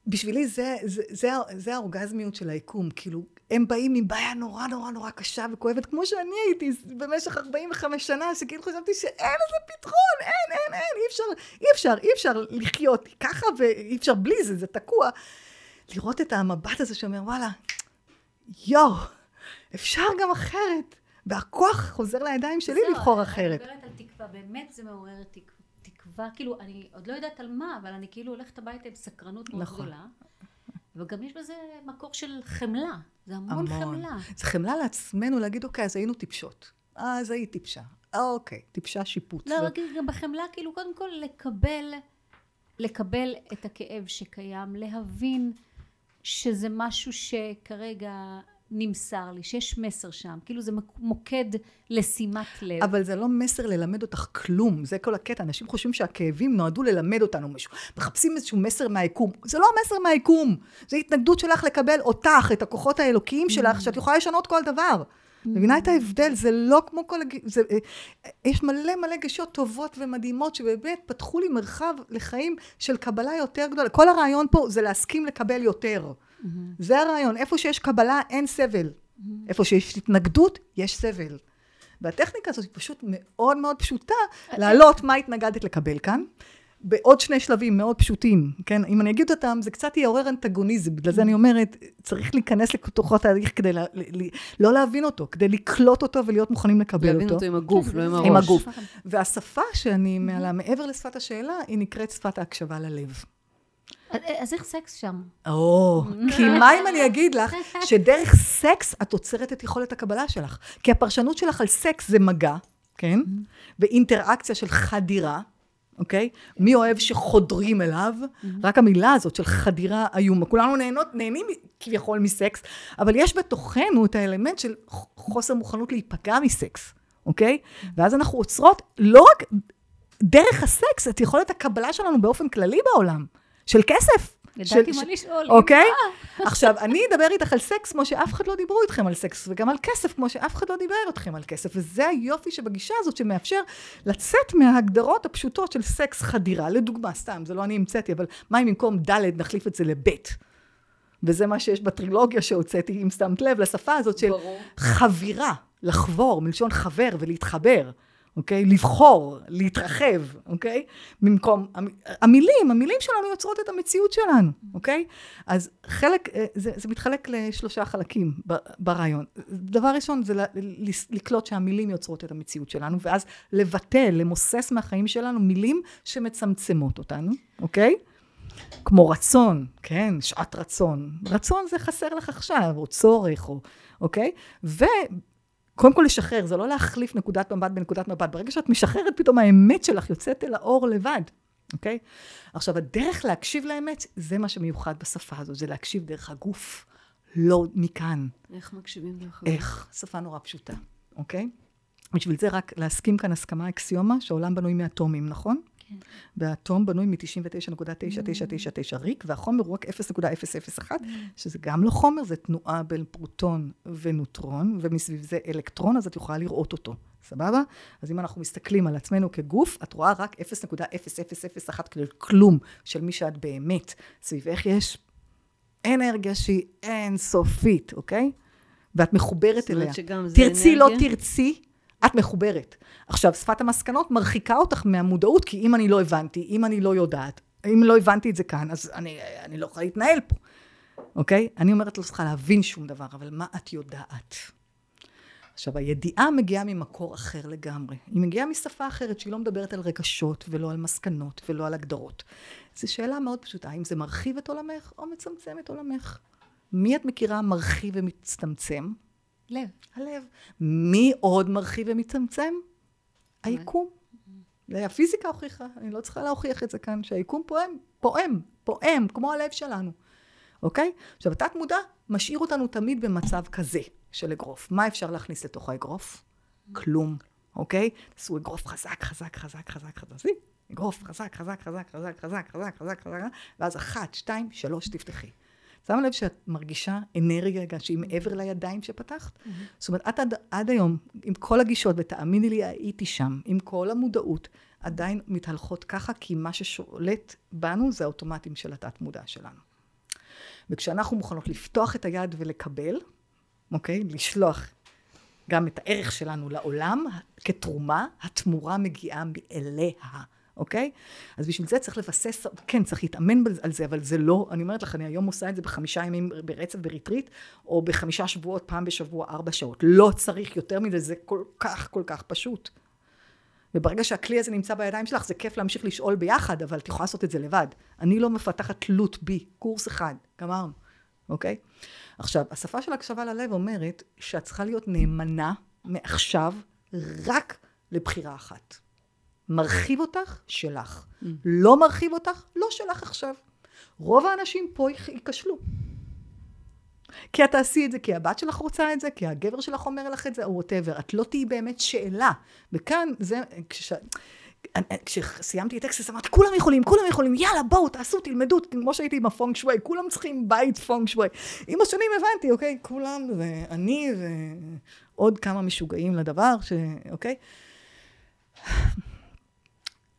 בשבילי זה, זה, זה, זה האורגזמיות של היקום, כאילו, הם באים עם בעיה נורא נורא נורא קשה וכואבת, כמו שאני הייתי במשך 45 שנה, שכאילו חשבתי שאין לזה פתרון, אין, אין, אין, אי אפשר, אי אפשר, אי אפשר לחיות ככה ואי אפשר בלי זה, זה תקוע. לראות את המבט הזה שאומר, וואלה, יואו, אפשר גם אחרת. והכוח חוזר לידיים שלי לבחור אחרת. אני מדברת על תקווה, באמת זה מעורר תקווה. תקווה, כאילו, אני עוד לא יודעת על מה, אבל אני כאילו הולכת הביתה עם סקרנות מאוד נכון. גדולה. וגם יש בזה מקור של חמלה. זה המון, המון. חמלה. זה חמלה לעצמנו להגיד, אוקיי, אז היינו טיפשות. אז היית טיפשה. אוקיי, טיפשה שיפוץ. לא, ו... גם בחמלה, כאילו, קודם כל לקבל, לקבל את הכאב שקיים, להבין שזה משהו שכרגע נמסר לי, שיש מסר שם, כאילו זה מוקד לשימת לב. אבל זה לא מסר ללמד אותך כלום, זה כל הקטע. אנשים חושבים שהכאבים נועדו ללמד אותנו משהו. מחפשים איזשהו מסר מהיקום. זה לא מסר מהיקום, זה התנגדות שלך לקבל אותך, את הכוחות האלוקיים שלך, mm. שאת יכולה לשנות כל דבר. Mm. מבינה את ההבדל? זה לא כמו כל... זה, אה, יש מלא מלא גישות טובות ומדהימות שבאמת פתחו לי מרחב לחיים של קבלה יותר גדולה. כל הרעיון פה זה להסכים לקבל יותר. Mm-hmm. זה הרעיון. איפה שיש קבלה אין סבל. Mm-hmm. איפה שיש התנגדות יש סבל. והטכניקה הזאת היא פשוט מאוד מאוד פשוטה, אה, להעלות מה התנגדת לקבל כאן. בעוד שני שלבים מאוד פשוטים, כן? אם אני אגיד אותם, זה קצת יעורר אנטגוניזם, בגלל זה אני אומרת, צריך להיכנס לתוך התהליך כדי לה, ל, ל, לא להבין אותו, כדי לקלוט אותו ולהיות מוכנים לקבל להבין אותו. להבין אותו עם הגוף, לא עם הראש. עם הגוף. והשפה שאני מעלה, מעבר לשפת השאלה, היא נקראת שפת ההקשבה ללב. אז איך סקס שם? או, כי מה אם אני אגיד לך שדרך סקס את עוצרת את יכולת הקבלה שלך? כי הפרשנות שלך על סקס זה מגע, כן? ואינטראקציה של חדירה. אוקיי? מי אוהב שחודרים אליו? Mm-hmm. רק המילה הזאת של חדירה איומה. כולנו נהנות, נהנים כביכול מסקס, אבל יש בתוכנו את האלמנט של חוסר מוכנות להיפגע מסקס, אוקיי? Mm-hmm. ואז אנחנו עוצרות לא רק דרך הסקס, את יכולת הקבלה שלנו באופן כללי בעולם, של כסף. ידעתי מה לשאול. אוקיי? עכשיו, אני אדבר איתך על סקס כמו שאף אחד לא דיברו איתכם על סקס, וגם על כסף כמו שאף אחד לא דיבר איתכם על כסף, וזה היופי שבגישה הזאת שמאפשר לצאת מההגדרות הפשוטות של סקס חדירה. לדוגמה, סתם, זה לא אני המצאתי, אבל מה אם במקום ד' נחליף את זה לב'? וזה מה שיש בטרילוגיה שהוצאתי, אם שמת לב, לשפה הזאת של ברור. חבירה, לחבור, מלשון חבר ולהתחבר. אוקיי? לבחור, להתרחב, אוקיי? במקום, המילים, המילים שלנו יוצרות את המציאות שלנו, אוקיי? אז חלק, אה, זה, זה מתחלק לשלושה חלקים ברעיון. דבר ראשון זה לקלוט שהמילים יוצרות את המציאות שלנו, ואז לבטל, למוסס מהחיים שלנו מילים שמצמצמות אותנו, אוקיי? כמו רצון, כן, שעת רצון. רצון זה חסר לך עכשיו, או צורך, או, אוקיי? קודם כל לשחרר, זה לא להחליף נקודת מבט בנקודת מבט. ברגע שאת משחררת, פתאום האמת שלך יוצאת אל האור לבד, אוקיי? עכשיו, הדרך להקשיב לאמת, זה מה שמיוחד בשפה הזאת, זה להקשיב דרך הגוף, לא מכאן. איך מקשיבים דרך הגוף? איך? שפה נורא פשוטה, אוקיי? בשביל זה רק להסכים כאן הסכמה אקסיומה, שהעולם בנוי מאטומים, נכון? כן. והאטום בנוי מ-99.9999 ריק, והחומר הוא רק 0.001, שזה גם לא חומר, זה תנועה בין פרוטון ונוטרון, ומסביב זה אלקטרון, אז את יכולה לראות אותו, סבבה? אז אם אנחנו מסתכלים על עצמנו כגוף, את רואה רק 0.0001 כלום של מי שאת באמת. סביב איך יש אנרגיה שהיא אינסופית, אוקיי? ואת מחוברת אליה. תרצי, לא תרצי, את מחוברת. עכשיו, שפת המסקנות מרחיקה אותך מהמודעות, כי אם אני לא הבנתי, אם אני לא יודעת, אם לא הבנתי את זה כאן, אז אני, אני לא יכולה להתנהל פה, אוקיי? אני אומרת, לא צריכה להבין שום דבר, אבל מה את יודעת? עכשיו, הידיעה מגיעה ממקור אחר לגמרי. היא מגיעה משפה אחרת, שהיא לא מדברת על רגשות, ולא על מסקנות, ולא על הגדרות. זו שאלה מאוד פשוטה, האם זה מרחיב את עולמך, או מצמצם את עולמך? מי את מכירה מרחיב ומצטמצם? לב. הלב. מי עוד מרחיב ומצמצם? היקום. הפיזיקה הוכיחה, אני לא צריכה להוכיח את זה כאן, שהיקום פועם, פועם, פועם, כמו הלב שלנו, אוקיי? עכשיו, התת מודע משאיר אותנו תמיד במצב כזה של אגרוף. מה אפשר להכניס לתוך האגרוף? כלום, אוקיי? תעשו אגרוף חזק, חזק, חזק, חזק, חזק, אגרוף חזק, חזק, חזק, חזק, חזק, חזק, חזק, חזק, ואז אחת, שתיים, שלוש, תפתחי. שמה לב שאת מרגישה אנרגיה שהיא מעבר לידיים שפתחת? Mm-hmm. זאת אומרת, את עד, עד היום, עם כל הגישות, ותאמיני לי, הייתי שם, עם כל המודעות, עדיין מתהלכות ככה, כי מה ששולט בנו זה האוטומטים של התת-מודע שלנו. וכשאנחנו מוכנות לפתוח את היד ולקבל, אוקיי? לשלוח גם את הערך שלנו לעולם כתרומה, התמורה מגיעה מאליה. אוקיי? אז בשביל זה צריך לבסס, כן, צריך להתאמן על זה, אבל זה לא, אני אומרת לך, אני היום עושה את זה בחמישה ימים ברצף בריטריט, או בחמישה שבועות, פעם בשבוע, ארבע שעות. לא צריך יותר מזה, זה כל כך, כל כך פשוט. וברגע שהכלי הזה נמצא בידיים שלך, זה כיף להמשיך לשאול ביחד, אבל את יכולה לעשות את זה לבד. אני לא מפתחת תלות בי, קורס אחד, גמרנו, אוקיי? עכשיו, השפה של הקשבה ללב אומרת שאת צריכה להיות נאמנה מעכשיו רק לבחירה אחת. מרחיב אותך, שלך. Mm. לא מרחיב אותך, לא שלך עכשיו. רוב האנשים פה ייכשלו. כי את תעשי את זה, כי הבת שלך רוצה את זה, כי הגבר שלך אומר לך את זה, או whatever. את לא תהיי באמת שאלה. וכאן, זה, כש... כשסיימתי את Access אמרתי, כולם יכולים, כולם יכולים, יאללה, בואו, תעשו, תלמדו, כמו שהייתי עם הפנג שואי, כולם צריכים בית פנג שואי. עם השנים הבנתי, אוקיי, כולם, ואני ועוד כמה משוגעים לדבר, ש... אוקיי?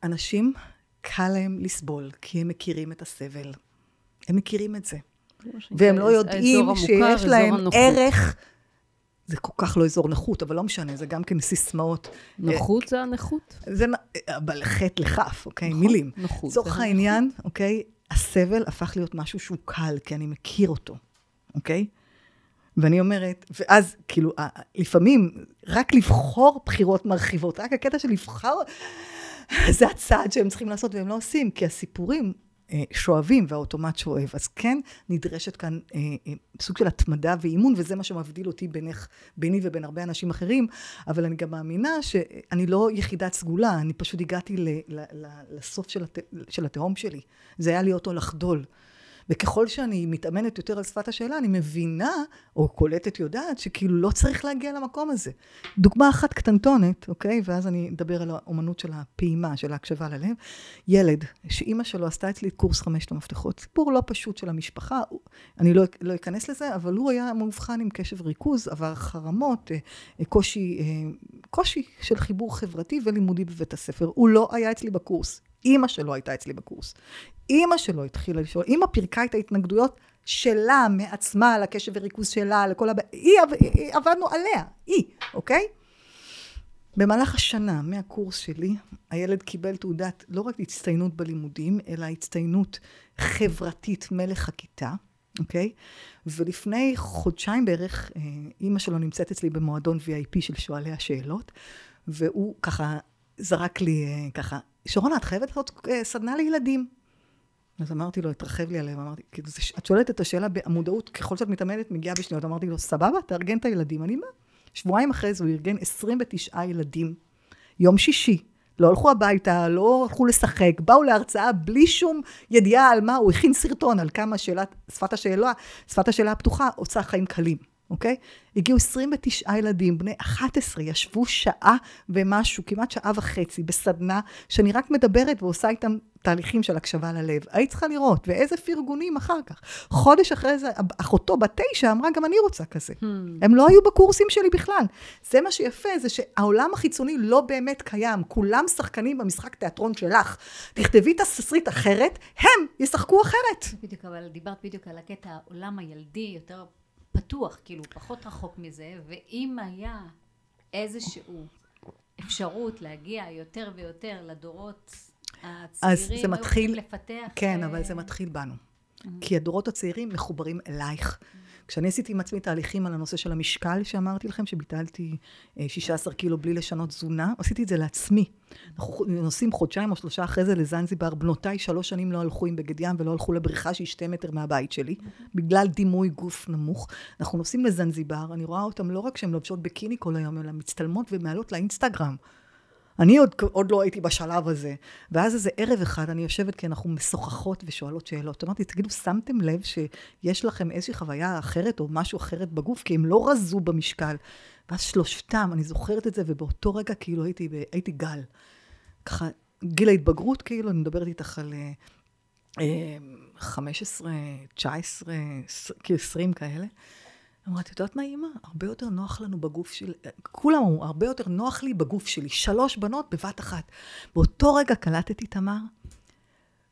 אנשים, קל להם לסבול, כי הם מכירים את הסבל. הם מכירים את זה. והם לא יודעים שיש להם ערך. זה כל כך לא אזור נוחות, אבל לא משנה, זה גם כן סיסמאות. נוחות זה הנכות? זה, אבל חטא לכף, אוקיי? נכון, מילים. נוחות. לצורך העניין, אוקיי? הסבל הפך להיות משהו שהוא קל, כי אני מכיר אותו, אוקיי? ואני אומרת, ואז כאילו, לפעמים רק לבחור בחירות מרחיבות, רק הקטע של לבחר, זה הצעד שהם צריכים לעשות והם לא עושים, כי הסיפורים אה, שואבים והאוטומט שואב. אז כן נדרשת כאן אה, אה, סוג של התמדה ואימון, וזה מה שמבדיל אותי בינך, ביני ובין הרבה אנשים אחרים, אבל אני גם מאמינה שאני לא יחידת סגולה, אני פשוט הגעתי ל, ל, ל, לסוף של, הת, של התהום שלי. זה היה להיות או לחדול. וככל שאני מתאמנת יותר על שפת השאלה, אני מבינה, או קולטת יודעת, שכאילו לא צריך להגיע למקום הזה. דוגמה אחת קטנטונת, אוקיי? ואז אני אדבר על האומנות של הפעימה, של ההקשבה ללב. ילד, שאימא שלו עשתה אצלי קורס חמשת המפתחות. סיפור לא פשוט של המשפחה, אני לא, לא אכנס לזה, אבל הוא היה מאובחן עם קשב ריכוז, עבר חרמות, אה, קושי, אה, קושי של חיבור חברתי ולימודי בבית הספר. הוא לא היה אצלי בקורס. אימא שלו הייתה אצלי בקורס. אימא שלו התחילה לשאול, אימא פירקה את ההתנגדויות שלה, מעצמה, לקשב וריכוז שלה, לכל הבעיה, היא, היא, עבדנו עליה, היא, אוקיי? במהלך השנה, מהקורס שלי, הילד קיבל תעודת לא רק הצטיינות בלימודים, אלא הצטיינות חברתית מלך הכיתה, אוקיי? ולפני חודשיים בערך, אה, אימא שלו נמצאת אצלי במועדון VIP של שואלי השאלות, והוא ככה זרק לי אה, ככה, שרונה, את חייבת לעשות אה, סדנה לילדים. אז אמרתי לו, התרחב לי עליהם, אמרתי, כאילו, את שואלת את השאלה במודעות, ככל שאת מתאמנת, מגיעה בשניות. אמרתי לו, סבבה, תארגן את הילדים. אני מה? שבועיים אחרי זה הוא ארגן 29 ילדים. יום שישי. לא הלכו הביתה, לא הלכו לשחק, באו להרצאה בלי שום ידיעה על מה, הוא הכין סרטון על כמה שאלת, שפת השאלה, שפת השאלה הפתוחה עושה חיים קלים. אוקיי? הגיעו 29 ילדים, בני 11, ישבו שעה ומשהו, כמעט שעה וחצי, בסדנה, שאני רק מדברת ועושה איתם תהליכים של הקשבה ללב. היית צריכה לראות, ואיזה פרגונים אחר כך. חודש אחרי זה, אחותו בת תשע אמרה, גם אני רוצה כזה. Hmm. הם לא היו בקורסים שלי בכלל. זה מה שיפה, זה שהעולם החיצוני לא באמת קיים. כולם שחקנים במשחק תיאטרון שלך. תכתבי את התסריט אחרת, הם ישחקו אחרת. בדיוק, אבל דיברת בדיוק על הקטע העולם הילדי, יותר פתוח, כאילו, פחות רחוק מזה, ואם היה איזשהו אפשרות להגיע יותר ויותר לדורות הצעירים, אז זה מתחיל, לפתח... כן, ו... אבל זה מתחיל בנו. כי הדורות הצעירים מחוברים אלייך. כשאני עשיתי עם עצמי תהליכים על הנושא של המשקל, שאמרתי לכם, שביטלתי 16 אה, קילו בלי לשנות תזונה, עשיתי את זה לעצמי. אנחנו נוסעים חודשיים או שלושה אחרי זה לזנזיבר, בנותיי שלוש שנים לא הלכו עם בגד ים ולא הלכו לבריכה שהיא שתי מטר מהבית שלי, בגלל דימוי גוף נמוך. אנחנו נוסעים לזנזיבר, אני רואה אותם לא רק שהן לובשות בקיני כל היום, אלא מצטלמות ומעלות לאינסטגרם. אני עוד, עוד לא הייתי בשלב הזה. ואז איזה ערב אחד אני יושבת, כי אנחנו משוחחות ושואלות שאלות. אמרתי, תגידו, שמתם לב שיש לכם איזושהי חוויה אחרת או משהו אחרת בגוף? כי הם לא רזו במשקל. ואז שלושתם, אני זוכרת את זה, ובאותו רגע כאילו הייתי, הייתי גל. ככה, גיל ההתבגרות, כאילו, אני מדברת איתך על אה, 15, 19, כאילו 20 כאלה. אמרתי, את יודעת מה, אימא? הרבה יותר נוח לנו בגוף שלי, כולם אמרו, הרבה יותר נוח לי בגוף שלי. שלוש בנות בבת אחת. באותו רגע קלטתי, תמר,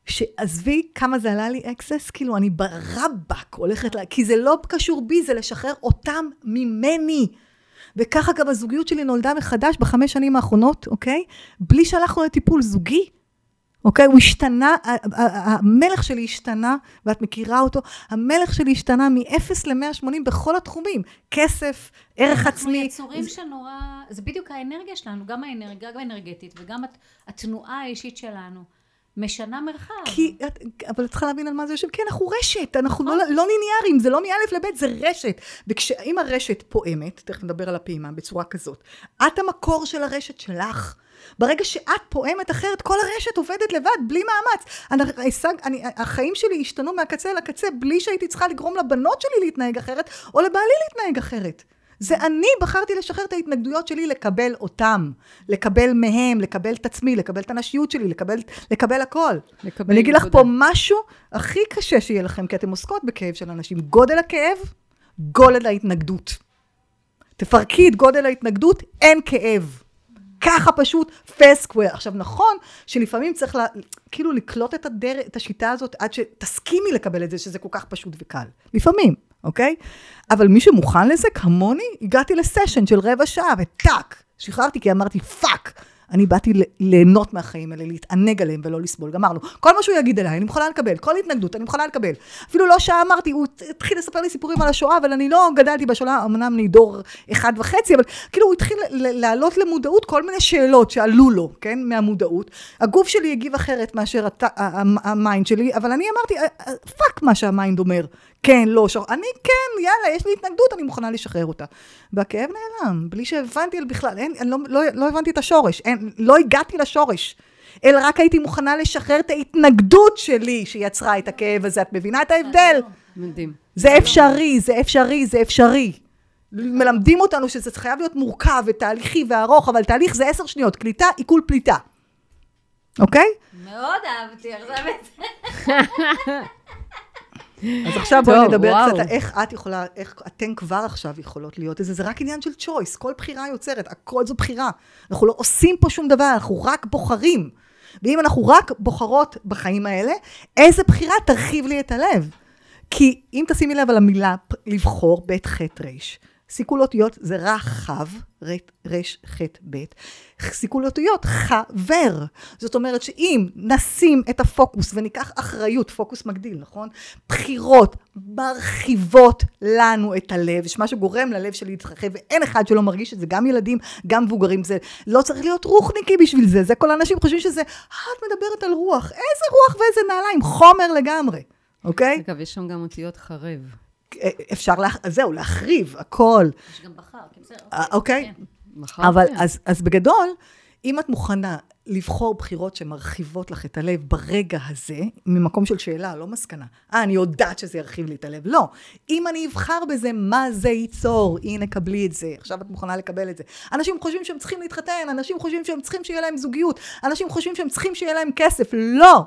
שעזבי כמה זה עלה לי אקסס, כאילו אני ברבק הולכת לה, כי זה לא קשור בי, זה לשחרר אותם ממני. וככה גם הזוגיות שלי נולדה מחדש בחמש שנים האחרונות, אוקיי? בלי שהלכנו לטיפול זוגי. אוקיי? הוא השתנה, המלך שלי השתנה, ואת מכירה אותו, המלך שלי השתנה מ-0 ל-180 בכל התחומים. כסף, ערך עצמי. אנחנו יצורים שנורא, זה בדיוק האנרגיה שלנו, גם האנרגיה, גם האנרגטית, וגם התנועה האישית שלנו. משנה מרחב. כי, את, אבל את צריכה להבין על מה זה יושב, כי אנחנו רשת, אנחנו לא, לא ליניאריים, זה לא מא' לב', זה רשת. וכשאם הרשת פועמת, תכף נדבר על הפעימה בצורה כזאת, את המקור של הרשת שלך. ברגע שאת פועמת אחרת, כל הרשת עובדת לבד, בלי מאמץ. אני, אני, החיים שלי השתנו מהקצה לקצה, בלי שהייתי צריכה לגרום לבנות שלי להתנהג אחרת, או לבעלי להתנהג אחרת. זה אני בחרתי לשחרר את ההתנגדויות שלי לקבל אותם, לקבל מהם, לקבל את עצמי, לקבל את הנשיות שלי, לקבל, לקבל הכל. לקבל ואני אגיד לך פה משהו הכי קשה שיהיה לכם, כי אתם עוסקות בכאב של אנשים. גודל הכאב, גודל ההתנגדות. תפרקי את גודל ההתנגדות, אין כאב. ככה פשוט פסקוור. עכשיו נכון שלפעמים צריך לה, כאילו לקלוט את, הדר, את השיטה הזאת עד שתסכימי לקבל את זה שזה כל כך פשוט וקל. לפעמים, אוקיי? אבל מי שמוכן לזה, כמוני, הגעתי לסשן של רבע שעה וטאק, שחררתי כי אמרתי fuck. אני באתי ליהנות מהחיים האלה, להתענג עליהם ולא לסבול. גמרנו. כל מה שהוא יגיד אליי, אני מוכנה לקבל. כל התנגדות, אני מוכנה לקבל. אפילו לא שעה אמרתי, הוא התחיל לספר לי סיפורים על השואה, אבל אני לא גדלתי בשואה, אמנם אני דור אחד וחצי, אבל כאילו הוא התחיל להעלות למודעות כל מיני שאלות שעלו לו, כן, מהמודעות. הגוף שלי הגיב אחרת מאשר ה mind שלי, אבל אני אמרתי, fuck מה שה mind אומר. כן, לא, שור... אני כן, יאללה, יש לי התנגדות, אני מוכנה לשחרר אותה. והכאב נעלם, בלי שהבנתי בכלל, אין, אני לא, לא, לא הבנתי את השורש, אין, לא הגעתי לשורש. אלא רק הייתי מוכנה לשחרר את ההתנגדות שלי שיצרה את הכאב הזה. את מבינה את ההבדל? מדהים. זה אפשרי, זה אפשרי, זה אפשרי. מלמדים אותנו שזה חייב להיות מורכב ותהליכי וארוך, אבל תהליך זה עשר שניות, קליטה, עיכול פליטה. אוקיי? מאוד אהבתי עכשיו את זה. אז עכשיו בואי נדבר וואו. קצת איך את יכולה, איך אתן כבר עכשיו יכולות להיות איזה, זה רק עניין של choice, כל בחירה יוצרת, הכל זו בחירה. אנחנו לא עושים פה שום דבר, אנחנו רק בוחרים. ואם אנחנו רק בוחרות בחיים האלה, איזה בחירה תרחיב לי את הלב? כי אם תשימי לב על המילה לבחור, בית חטא ריש, סיכול אותיות זה רחב, רש, ח', ב', סיכול אותיות חבר. זאת אומרת שאם נשים את הפוקוס וניקח אחריות, פוקוס מגדיל, נכון? בחירות מרחיבות לנו את הלב, יש משהו גורם ללב שלי להתרחב, ואין אחד שלא מרגיש את זה, גם ילדים, גם מבוגרים, זה לא צריך להיות רוחניקי בשביל זה, זה כל האנשים חושבים שזה, אה, את מדברת על רוח, איזה רוח ואיזה נעליים, חומר לגמרי, אוקיי? אגב, יש שם גם אותיות חרב. אפשר, לה, זהו, להחריב, הכל. יש גם בחר, כן, בסדר. אה, אוקיי? כן. אבל כן. אז, אז בגדול, אם את מוכנה לבחור בחירות שמרחיבות לך את הלב ברגע הזה, ממקום של שאלה, לא מסקנה. אה, אני יודעת שזה ירחיב לי את הלב. לא. אם אני אבחר בזה, מה זה ייצור? הנה, קבלי את זה. עכשיו את מוכנה לקבל את זה. אנשים חושבים שהם צריכים להתחתן, אנשים חושבים שהם צריכים שיהיה להם זוגיות, אנשים חושבים שהם צריכים שיהיה להם כסף. לא.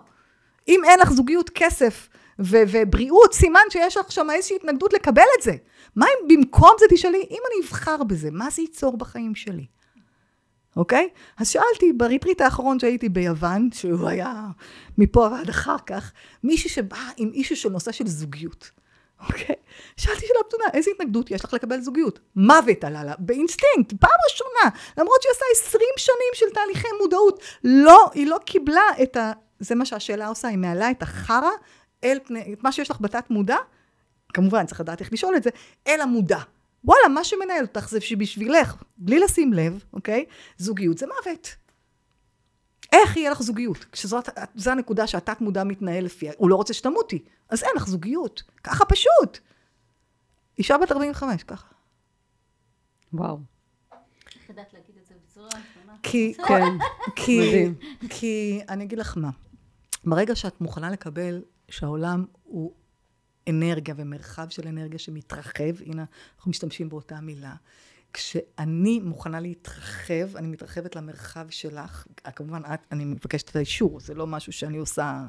אם אין לך זוגיות, כסף, ו- ובריאות, סימן שיש לך שם איזושהי התנגדות לקבל את זה. מה אם במקום זה תשאלי, אם אני אבחר בזה, מה זה ייצור בחיים שלי? אוקיי? אז שאלתי, ב retreat האחרון שהייתי ביוון, שהוא היה מפה ועד אחר כך, מישהי שבאה עם issue של נושא של זוגיות. אוקיי? שאלתי שאלה פתוחה, איזה התנגדות יש לך לקבל זוגיות? מוות עלה לה, באינסטינקט, פעם ראשונה, למרות שהיא עושה 20 שנים של תהליכי מודעות. לא, היא לא קיבלה את ה... זה מה שהשאלה עושה, היא מעלה את החרא אל פני, את מה שיש לך בתת מודע, כמובן צריך לדעת איך לשאול את זה, אל המודע. וואלה, מה שמנהל אותך זה שבשבילך, בלי לשים לב, אוקיי? זוגיות זה מוות. איך יהיה לך זוגיות? כשזאת הנקודה שהתת מודע מתנהל לפיה, הוא לא רוצה שתמותי, אז אין לך זוגיות. ככה פשוט. אישה בת 45, ככה. וואו. איך ידעת להגיד את זה בצורה כי, כן, כי, כי אני אגיד לך מה, ברגע שאת מוכנה לקבל שהעולם הוא אנרגיה ומרחב של אנרגיה שמתרחב, הנה אנחנו משתמשים באותה מילה. כשאני מוכנה להתרחב, אני מתרחבת למרחב שלך, כמובן את, אני מבקשת את האישור, זה לא משהו שאני עושה,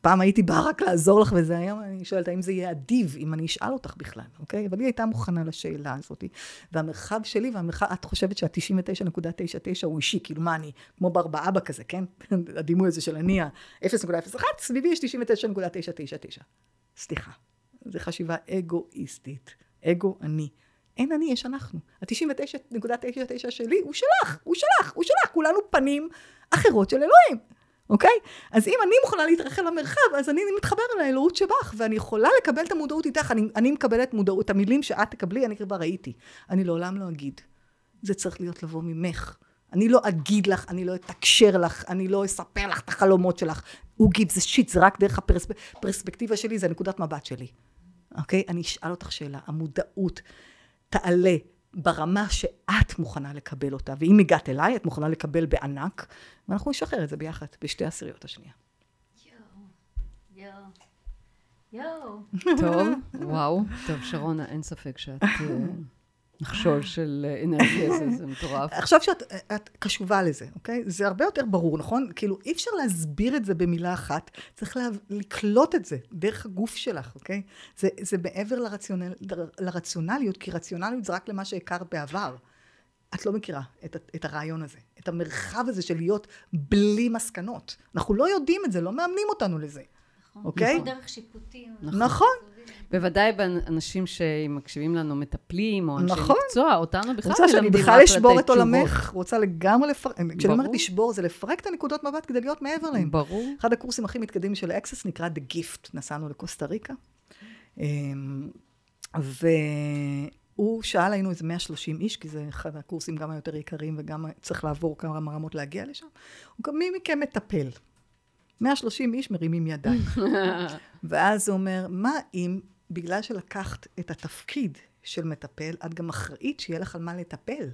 פעם הייתי באה רק לעזור לך וזה, היום אני שואלת האם זה יהיה אדיב אם אני אשאל אותך בכלל, אוקיי? אבל היא הייתה מוכנה לשאלה הזאת. והמרחב שלי, והמרחב, את חושבת שה-99.99 הוא אישי, כאילו מה אני, כמו בארבע אבא כזה, כן? הדימוי הזה של אני ה-0.01, סביבי יש 99.999. סליחה, זו חשיבה אגואיסטית. אגו אני. אין אני, יש אנחנו. ה-99.99 שלי הוא שלך, הוא שלך, הוא שלך. כולנו פנים אחרות של אלוהים. אוקיי? אז אם אני מוכנה להתרחב למרחב, אז אני מתחבר לאלוהות שבך, ואני יכולה לקבל את המודעות איתך. אני, אני מקבלת מודעות, את המילים שאת תקבלי, אני כבר ראיתי. אני לעולם לא אגיד. זה צריך להיות לבוא ממך. אני לא אגיד לך, אני לא אתקשר לך, אני לא אספר לך את החלומות שלך. הוא gives a shit, זה רק דרך הפרספקטיבה שלי, זה נקודת מבט שלי. אוקיי? אני אשאל אותך שאלה. המודעות תעלה ברמה שאת מוכנה לקבל אותה, ואם הגעת אליי, את מוכנה לקבל בענק, ואנחנו נשחרר את זה ביחד, בשתי עשיריות השנייה. יואו, יואו. טוב, וואו. טוב, שרונה, אין ספק שאת... אה, נחשול של אה, אנרגיה, זה, זה מטורף. עכשיו שאת את קשובה לזה, אוקיי? זה הרבה יותר ברור, נכון? כאילו, אי אפשר להסביר את זה במילה אחת, צריך לה, לקלוט את זה דרך הגוף שלך, אוקיי? זה, זה מעבר לרציונל, לרציונליות, כי רציונליות זה רק למה שהכרת בעבר. את לא מכירה את, את הרעיון הזה, את המרחב הזה של להיות בלי מסקנות. אנחנו לא יודעים את זה, לא מאמנים אותנו לזה. נכון. אוקיי? נכון. דרך שיפוטים. נכון. בוודאי באנשים שמקשיבים לנו, מטפלים, או אנשי נכון. מקצוע, אותנו בכלל רוצה שאני בכלל אשבור את עולמך. רוצה לגמרי לפרק, כשאני אומרת. לשבור, זה לפרק את הנקודות מבט כדי להיות מעבר להם. ברור. אחד הקורסים הכי מתקדמים של אקסס נקרא The Gift, נסענו לקוסטה ריקה. אמ, והוא שאל, היינו איזה 130 איש, כי זה אחד הקורסים גם היותר יקרים וגם צריך לעבור כמה רמות להגיע לשם. הוא גם, מי מכם מטפל? 130 איש מרימים ידיים. ואז הוא אומר, מה אם בגלל שלקחת את התפקיד של מטפל, את גם אחראית שיהיה לך על מה לטפל?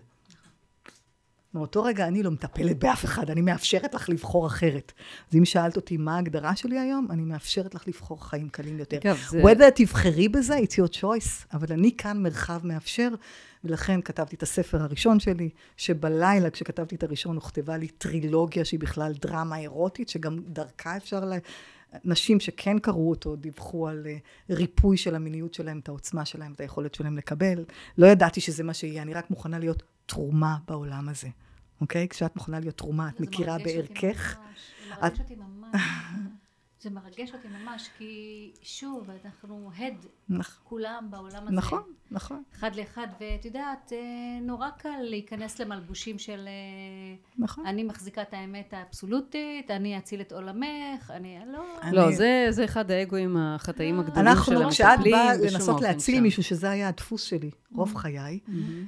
מאותו רגע אני לא מטפלת באף אחד, אני מאפשרת לך לבחור אחרת. אז אם שאלת אותי מה ההגדרה שלי היום, אני מאפשרת לך לבחור חיים קלים יותר. אגב, זה- whether תבחרי בזה, it's your choice, אבל אני כאן מרחב מאפשר, ולכן כתבתי את הספר הראשון שלי, שבלילה כשכתבתי את הראשון הוכתבה לי טרילוגיה שהיא בכלל דרמה אירוטית, שגם דרכה אפשר ל... נשים שכן קראו אותו, דיווחו על אה, ריפוי של המיניות שלהם, את העוצמה שלהם, את היכולת שלהם לקבל. לא ידעתי שזה מה שיהיה, אני רק מוכנה להיות תרומה בעולם הזה, אוקיי? כשאת מוכנה להיות תרומה, את מכירה בערכך. זה מרגש אותי ממש. זה מרגש אותי ממש, כי שוב, אנחנו הד, נכ- כולם בעולם הזה. נכון, נכון, אחד לאחד, ואת יודעת, אה, נורא קל להיכנס למלבושים של אה, נכון. אני מחזיקה את האמת האבסולוטית, אני אציל את עולמך, אני לא... אני- לא, זה, זה אחד האגואים החטאים לא. הגדולים של אנחנו, המטפלים. כשאת באה לנסות להציל שם. מישהו, שזה היה הדפוס שלי, רוב חיי,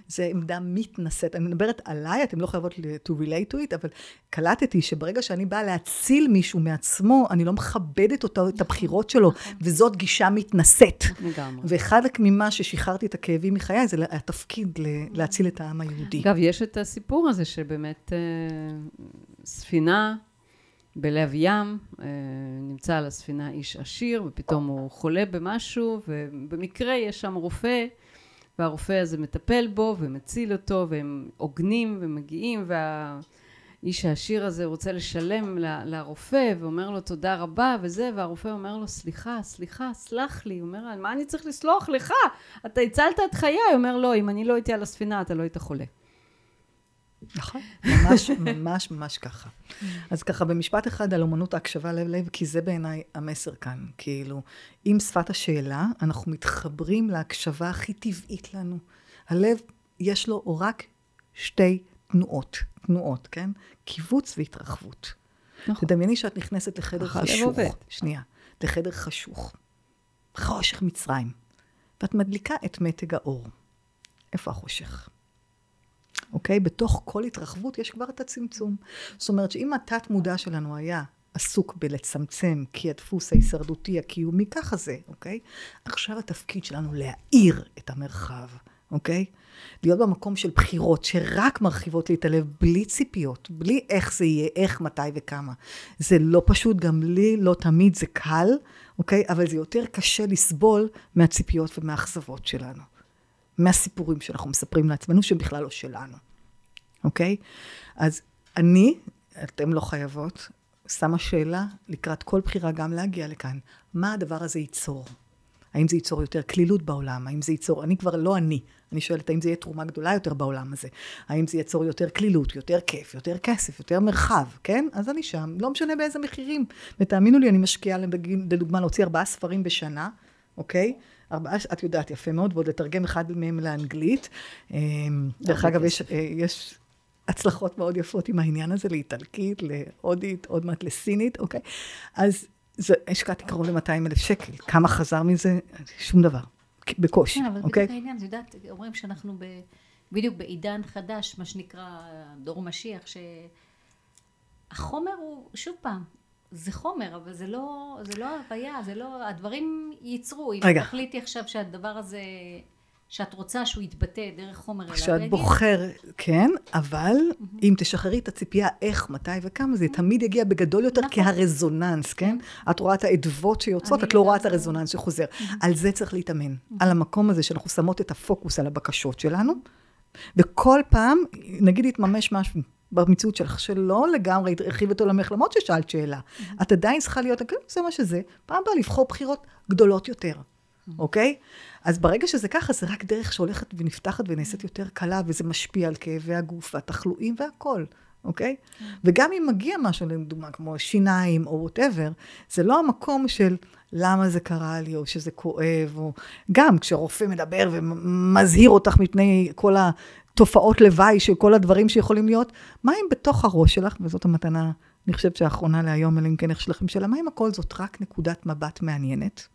זה עמדה מתנשאת. אני מדברת עליי, אתן לא חייבות to relate to it, אבל קלטתי שברגע שאני באה להציל מישהו מעצמו, אני לא מכבדת אותו, את הבחירות שלו, וזאת גישה מתנשאת. לגמרי. וחלק ממה ששחררתי את הכאבים מחיי, זה התפקיד להציל את העם היהודי. אגב, יש את הסיפור הזה שבאמת אה, ספינה בלב ים, אה, נמצא על הספינה איש עשיר, ופתאום הוא חולה במשהו, ובמקרה יש שם רופא, והרופא הזה מטפל בו ומציל אותו, והם הוגנים ומגיעים, והאיש העשיר הזה רוצה לשלם ל- לרופא, ואומר לו תודה רבה וזה, והרופא אומר לו סליחה, סליחה, סלח לי. הוא אומר, מה אני צריך לסלוח לך? אתה הצלת את חיי. הוא אומר, לא, אם אני לא הייתי על הספינה, אתה לא היית חולה. נכון, ממש, ממש, ממש ככה. אז ככה, במשפט אחד על אומנות ההקשבה לב-לב, כי זה בעיניי המסר כאן. כאילו, עם שפת השאלה, אנחנו מתחברים להקשבה הכי טבעית לנו. הלב, יש לו רק שתי תנועות, תנועות, כן? קיבוץ והתרחבות. נכון. תדמייני שאת נכנסת לחדר חשוך. שנייה. לחדר חשוך. חושך מצרים. ואת מדליקה את מתג האור. איפה החושך? אוקיי? בתוך כל התרחבות יש כבר את הצמצום. זאת אומרת שאם התת מודע שלנו היה עסוק בלצמצם, כי הדפוס ההישרדותי הקיומי, ככה זה, אוקיי? עכשיו התפקיד שלנו להאיר את המרחב, אוקיי? להיות במקום של בחירות שרק מרחיבות לי את הלב, בלי ציפיות, בלי איך זה יהיה, איך, מתי וכמה. זה לא פשוט, גם לי לא תמיד זה קל, אוקיי? אבל זה יותר קשה לסבול מהציפיות ומהאכזבות שלנו. מהסיפורים שאנחנו מספרים לעצמנו, שהם בכלל לא שלנו, אוקיי? אז אני, אתן לא חייבות, שמה שאלה לקראת כל בחירה גם להגיע לכאן. מה הדבר הזה ייצור? האם זה ייצור יותר כלילות בעולם? האם זה ייצור, אני כבר לא אני, אני שואלת האם זה יהיה תרומה גדולה יותר בעולם הזה? האם זה ייצור יותר כלילות, יותר כיף, יותר כסף, יותר מרחב, כן? אז אני שם, לא משנה באיזה מחירים. ותאמינו לי, אני משקיעה לדוגמה להוציא ארבעה ספרים בשנה, אוקיי? ארבעה, את יודעת יפה מאוד, ועוד לתרגם אחד מהם לאנגלית. אמ, דרך אגב, יש, אה, יש הצלחות מאוד יפות עם העניין הזה, לאיטלקית, להודית, עוד מעט לסינית, אוקיי? אז השקעתי קרוב ל-200 אלף שקל. כמה חזר מזה? שום דבר. בקושי, כן, אבל אוקיי? בדיוק העניין, את יודעת, אומרים שאנחנו בדיוק בעידן חדש, מה שנקרא דור משיח, שהחומר הוא, שוב פעם, זה חומר, אבל זה לא, זה לא הוויה, זה לא, הדברים ייצרו. אם רגע. תחליטי עכשיו שהדבר הזה, שאת רוצה שהוא יתבטא דרך חומר אליו, כשאת בוחר, כן, אבל mm-hmm. אם תשחררי את הציפייה איך, מתי וכמה, זה תמיד יגיע בגדול יותר נכון. כהרזוננס, כן? את רואה את האדוות שיוצאות, את לא רואה את הרזוננס שחוזר. Mm-hmm. על זה צריך להתאמן. Mm-hmm. על המקום הזה שאנחנו שמות את הפוקוס על הבקשות שלנו, וכל פעם, נגיד יתממש משהו. במציאות שלך, שלא לגמרי הרחיב את עולמך, למרות ששאלת שאלה. Mm-hmm. את עדיין צריכה להיות, כן, זה מה שזה. פעם באה לבחור בחירות גדולות יותר, mm-hmm. אוקיי? אז ברגע שזה ככה, זה רק דרך שהולכת ונפתחת ונעשית יותר קלה, וזה משפיע על כאבי הגוף והתחלואים והכול, אוקיי? Mm-hmm. וגם אם מגיע משהו, לדוגמה, כמו שיניים או וואטאבר, זה לא המקום של למה זה קרה לי, או שזה כואב, או גם כשרופא מדבר ומזהיר אותך מפני כל ה... תופעות לוואי של כל הדברים שיכולים להיות, מה אם בתוך הראש שלך, וזאת המתנה, אני חושבת שהאחרונה להיום, אלא אם כן איך שלכם שאלה, מה אם הכל זאת רק נקודת מבט מעניינת?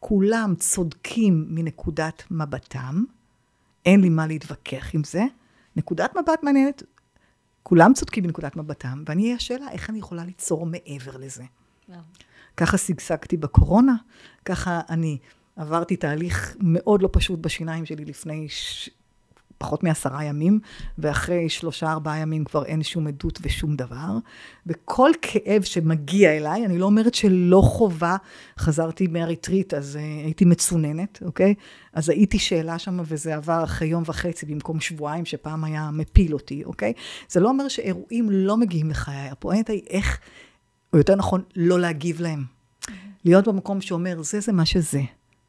כולם צודקים מנקודת מבטם, אין לי מה להתווכח עם זה. נקודת מבט מעניינת, כולם צודקים מנקודת מבטם, ואני אהיה השאלה, איך אני יכולה ליצור מעבר לזה? ככה שגשגתי בקורונה, ככה אני עברתי תהליך מאוד לא פשוט בשיניים שלי לפני ש... פחות מעשרה ימים, ואחרי שלושה ארבעה ימים כבר אין שום עדות ושום דבר. וכל כאב שמגיע אליי, אני לא אומרת שלא חובה, חזרתי מאריתרית, אז uh, הייתי מצוננת, אוקיי? אז הייתי שאלה שם, וזה עבר אחרי יום וחצי במקום שבועיים, שפעם היה מפיל אותי, אוקיי? זה לא אומר שאירועים לא מגיעים לחיי, הפואנטה היא איך, או יותר נכון, לא להגיב להם. להיות במקום שאומר, זה זה מה שזה,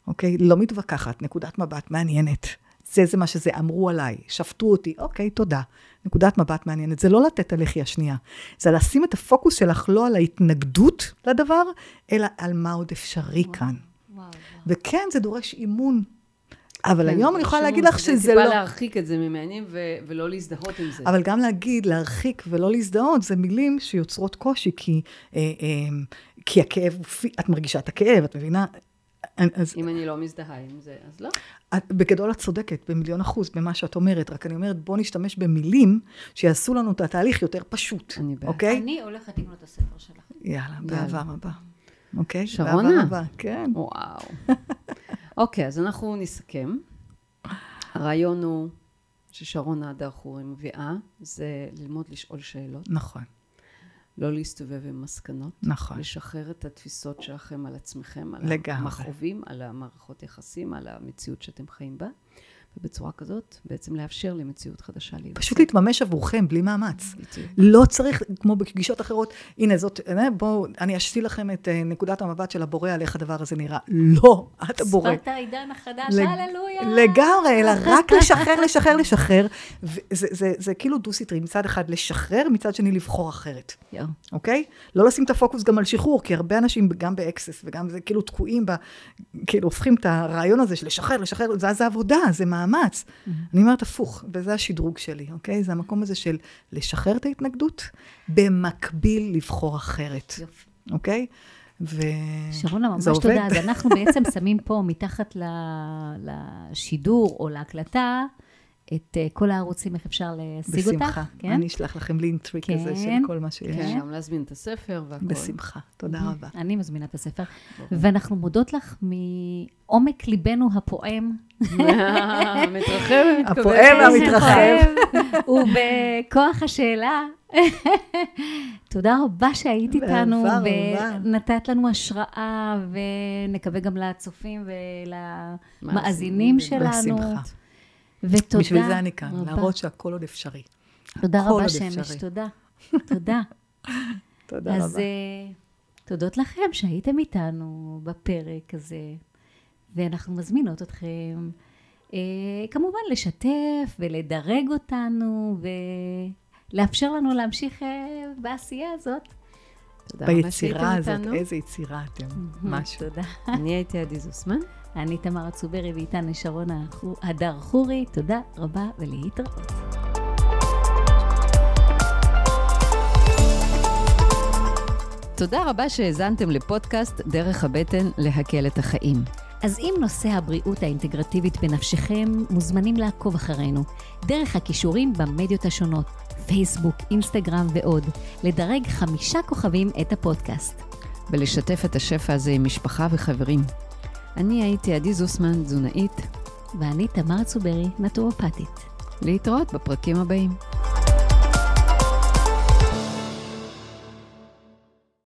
אוקיי? לא מתווכחת, נקודת מבט מעניינת. זה זה מה שזה אמרו עליי, שפטו אותי, אוקיי, תודה. נקודת מבט מעניינת. זה לא לתת הלחי השנייה, זה לשים את הפוקוס שלך לא על ההתנגדות לדבר, אלא על מה עוד אפשרי וואו, כאן. וואו, וואו. וכן, זה דורש אימון. אבל כן, היום אני יכולה להגיד לך שזה לא... זה טיפה להרחיק את זה ממעניינים ו- ולא להזדהות עם זה. אבל גם להגיד, להרחיק ולא להזדהות, זה מילים שיוצרות קושי, כי, אה, אה, כי הכאב, את מרגישה את הכאב, את מבינה? אז... אם אני לא מזדהה עם זה, אז לא. את, בגדול את צודקת, במיליון אחוז, במה שאת אומרת, רק אני אומרת, בוא נשתמש במילים שיעשו לנו את התהליך יותר פשוט, אני בעד. אוקיי? אני הולכת לקנות את הספר שלך. יאללה, באהבה רבה. אוקיי? שרונה? באהבה רבה, כן. וואו. אוקיי, אז אנחנו נסכם. הרעיון הוא ששרונה הדר חורי מביאה, זה ללמוד לשאול שאלות. נכון. לא להסתובב עם מסקנות. נכון. לשחרר את התפיסות שלכם על עצמכם, על לגמרי. המכאובים, על המערכות יחסים, על המציאות שאתם חיים בה. ובצורה כזאת בעצם לאפשר למציאות חדשה להיווצר. פשוט להתממש עבורכם, בלי מאמץ. לא צריך, כמו בגישות אחרות, הנה זאת, אה, בואו, אני אשתיל לכם את אה, נקודת המבט של הבורא על איך הדבר הזה נראה. לא, את הבורא. שפת העידן החדש, הללויה. לגמרי, אלא רק לשחרר, לשחרר, לשחרר. זה, זה, זה, זה כאילו דו-סטרי, מצד אחד לשחרר, מצד שני לבחור אחרת. אוקיי? לא לשים את הפוקוס גם על שחרור, כי הרבה אנשים, גם ב Access וגם זה כאילו תקועים ב... כאילו הופכים את הרעיון הזה של לשחרר, לשחרר, זה, זה עבודה, זה מאמץ. Mm-hmm. אני אומרת הפוך, וזה השדרוג שלי, אוקיי? זה המקום הזה של לשחרר את ההתנגדות, במקביל לבחור אחרת. יופי. אוקיי? ו... שרונה, ממש תודה. אז אנחנו בעצם שמים פה מתחת לשידור או להקלטה, את uh, כל הערוצים, איך אפשר להשיג אותך. בשמחה. כן? אני אשלח לכם לינק טריק כן, כזה של כל מה שיש. כן, גם להזמין את הספר והכל. בשמחה, תודה רבה. אני מזמינה את הספר. ואנחנו מודות לך מעומק ליבנו הפועם. המתרחב הפועם והמתרחב. ובכוח השאלה. תודה רבה שהיית איתנו, ונתת לנו השראה, ונקווה גם לצופים ולמאזינים שלנו. בשמחה. ותודה. בשביל זה אני כאן, רבה. להראות שהכל עוד אפשרי. תודה רבה, שמש, תודה. תודה. תודה אז, רבה. אז uh, תודות לכם שהייתם איתנו בפרק הזה, ואנחנו מזמינות אתכם uh, כמובן לשתף ולדרג אותנו, ולאפשר לנו להמשיך uh, בעשייה הזאת. ביצירה הזאת, איזה יצירה אתם, משהו. תודה. אני הייתי עדי זוסמן. אני תמר צוברי ואיתנו שרונה הדר חורי. תודה רבה ולהתראות. תודה רבה שהאזנתם לפודקאסט דרך הבטן להקל את החיים. אז אם נושא הבריאות האינטגרטיבית בנפשכם, מוזמנים לעקוב אחרינו, דרך הכישורים במדיות השונות, פייסבוק, אינסטגרם ועוד, לדרג חמישה כוכבים את הפודקאסט. ולשתף את השפע הזה עם משפחה וחברים. אני הייתי עדי זוסמן, תזונאית. ואני תמר צוברי, נטורופטית. להתראות בפרקים הבאים.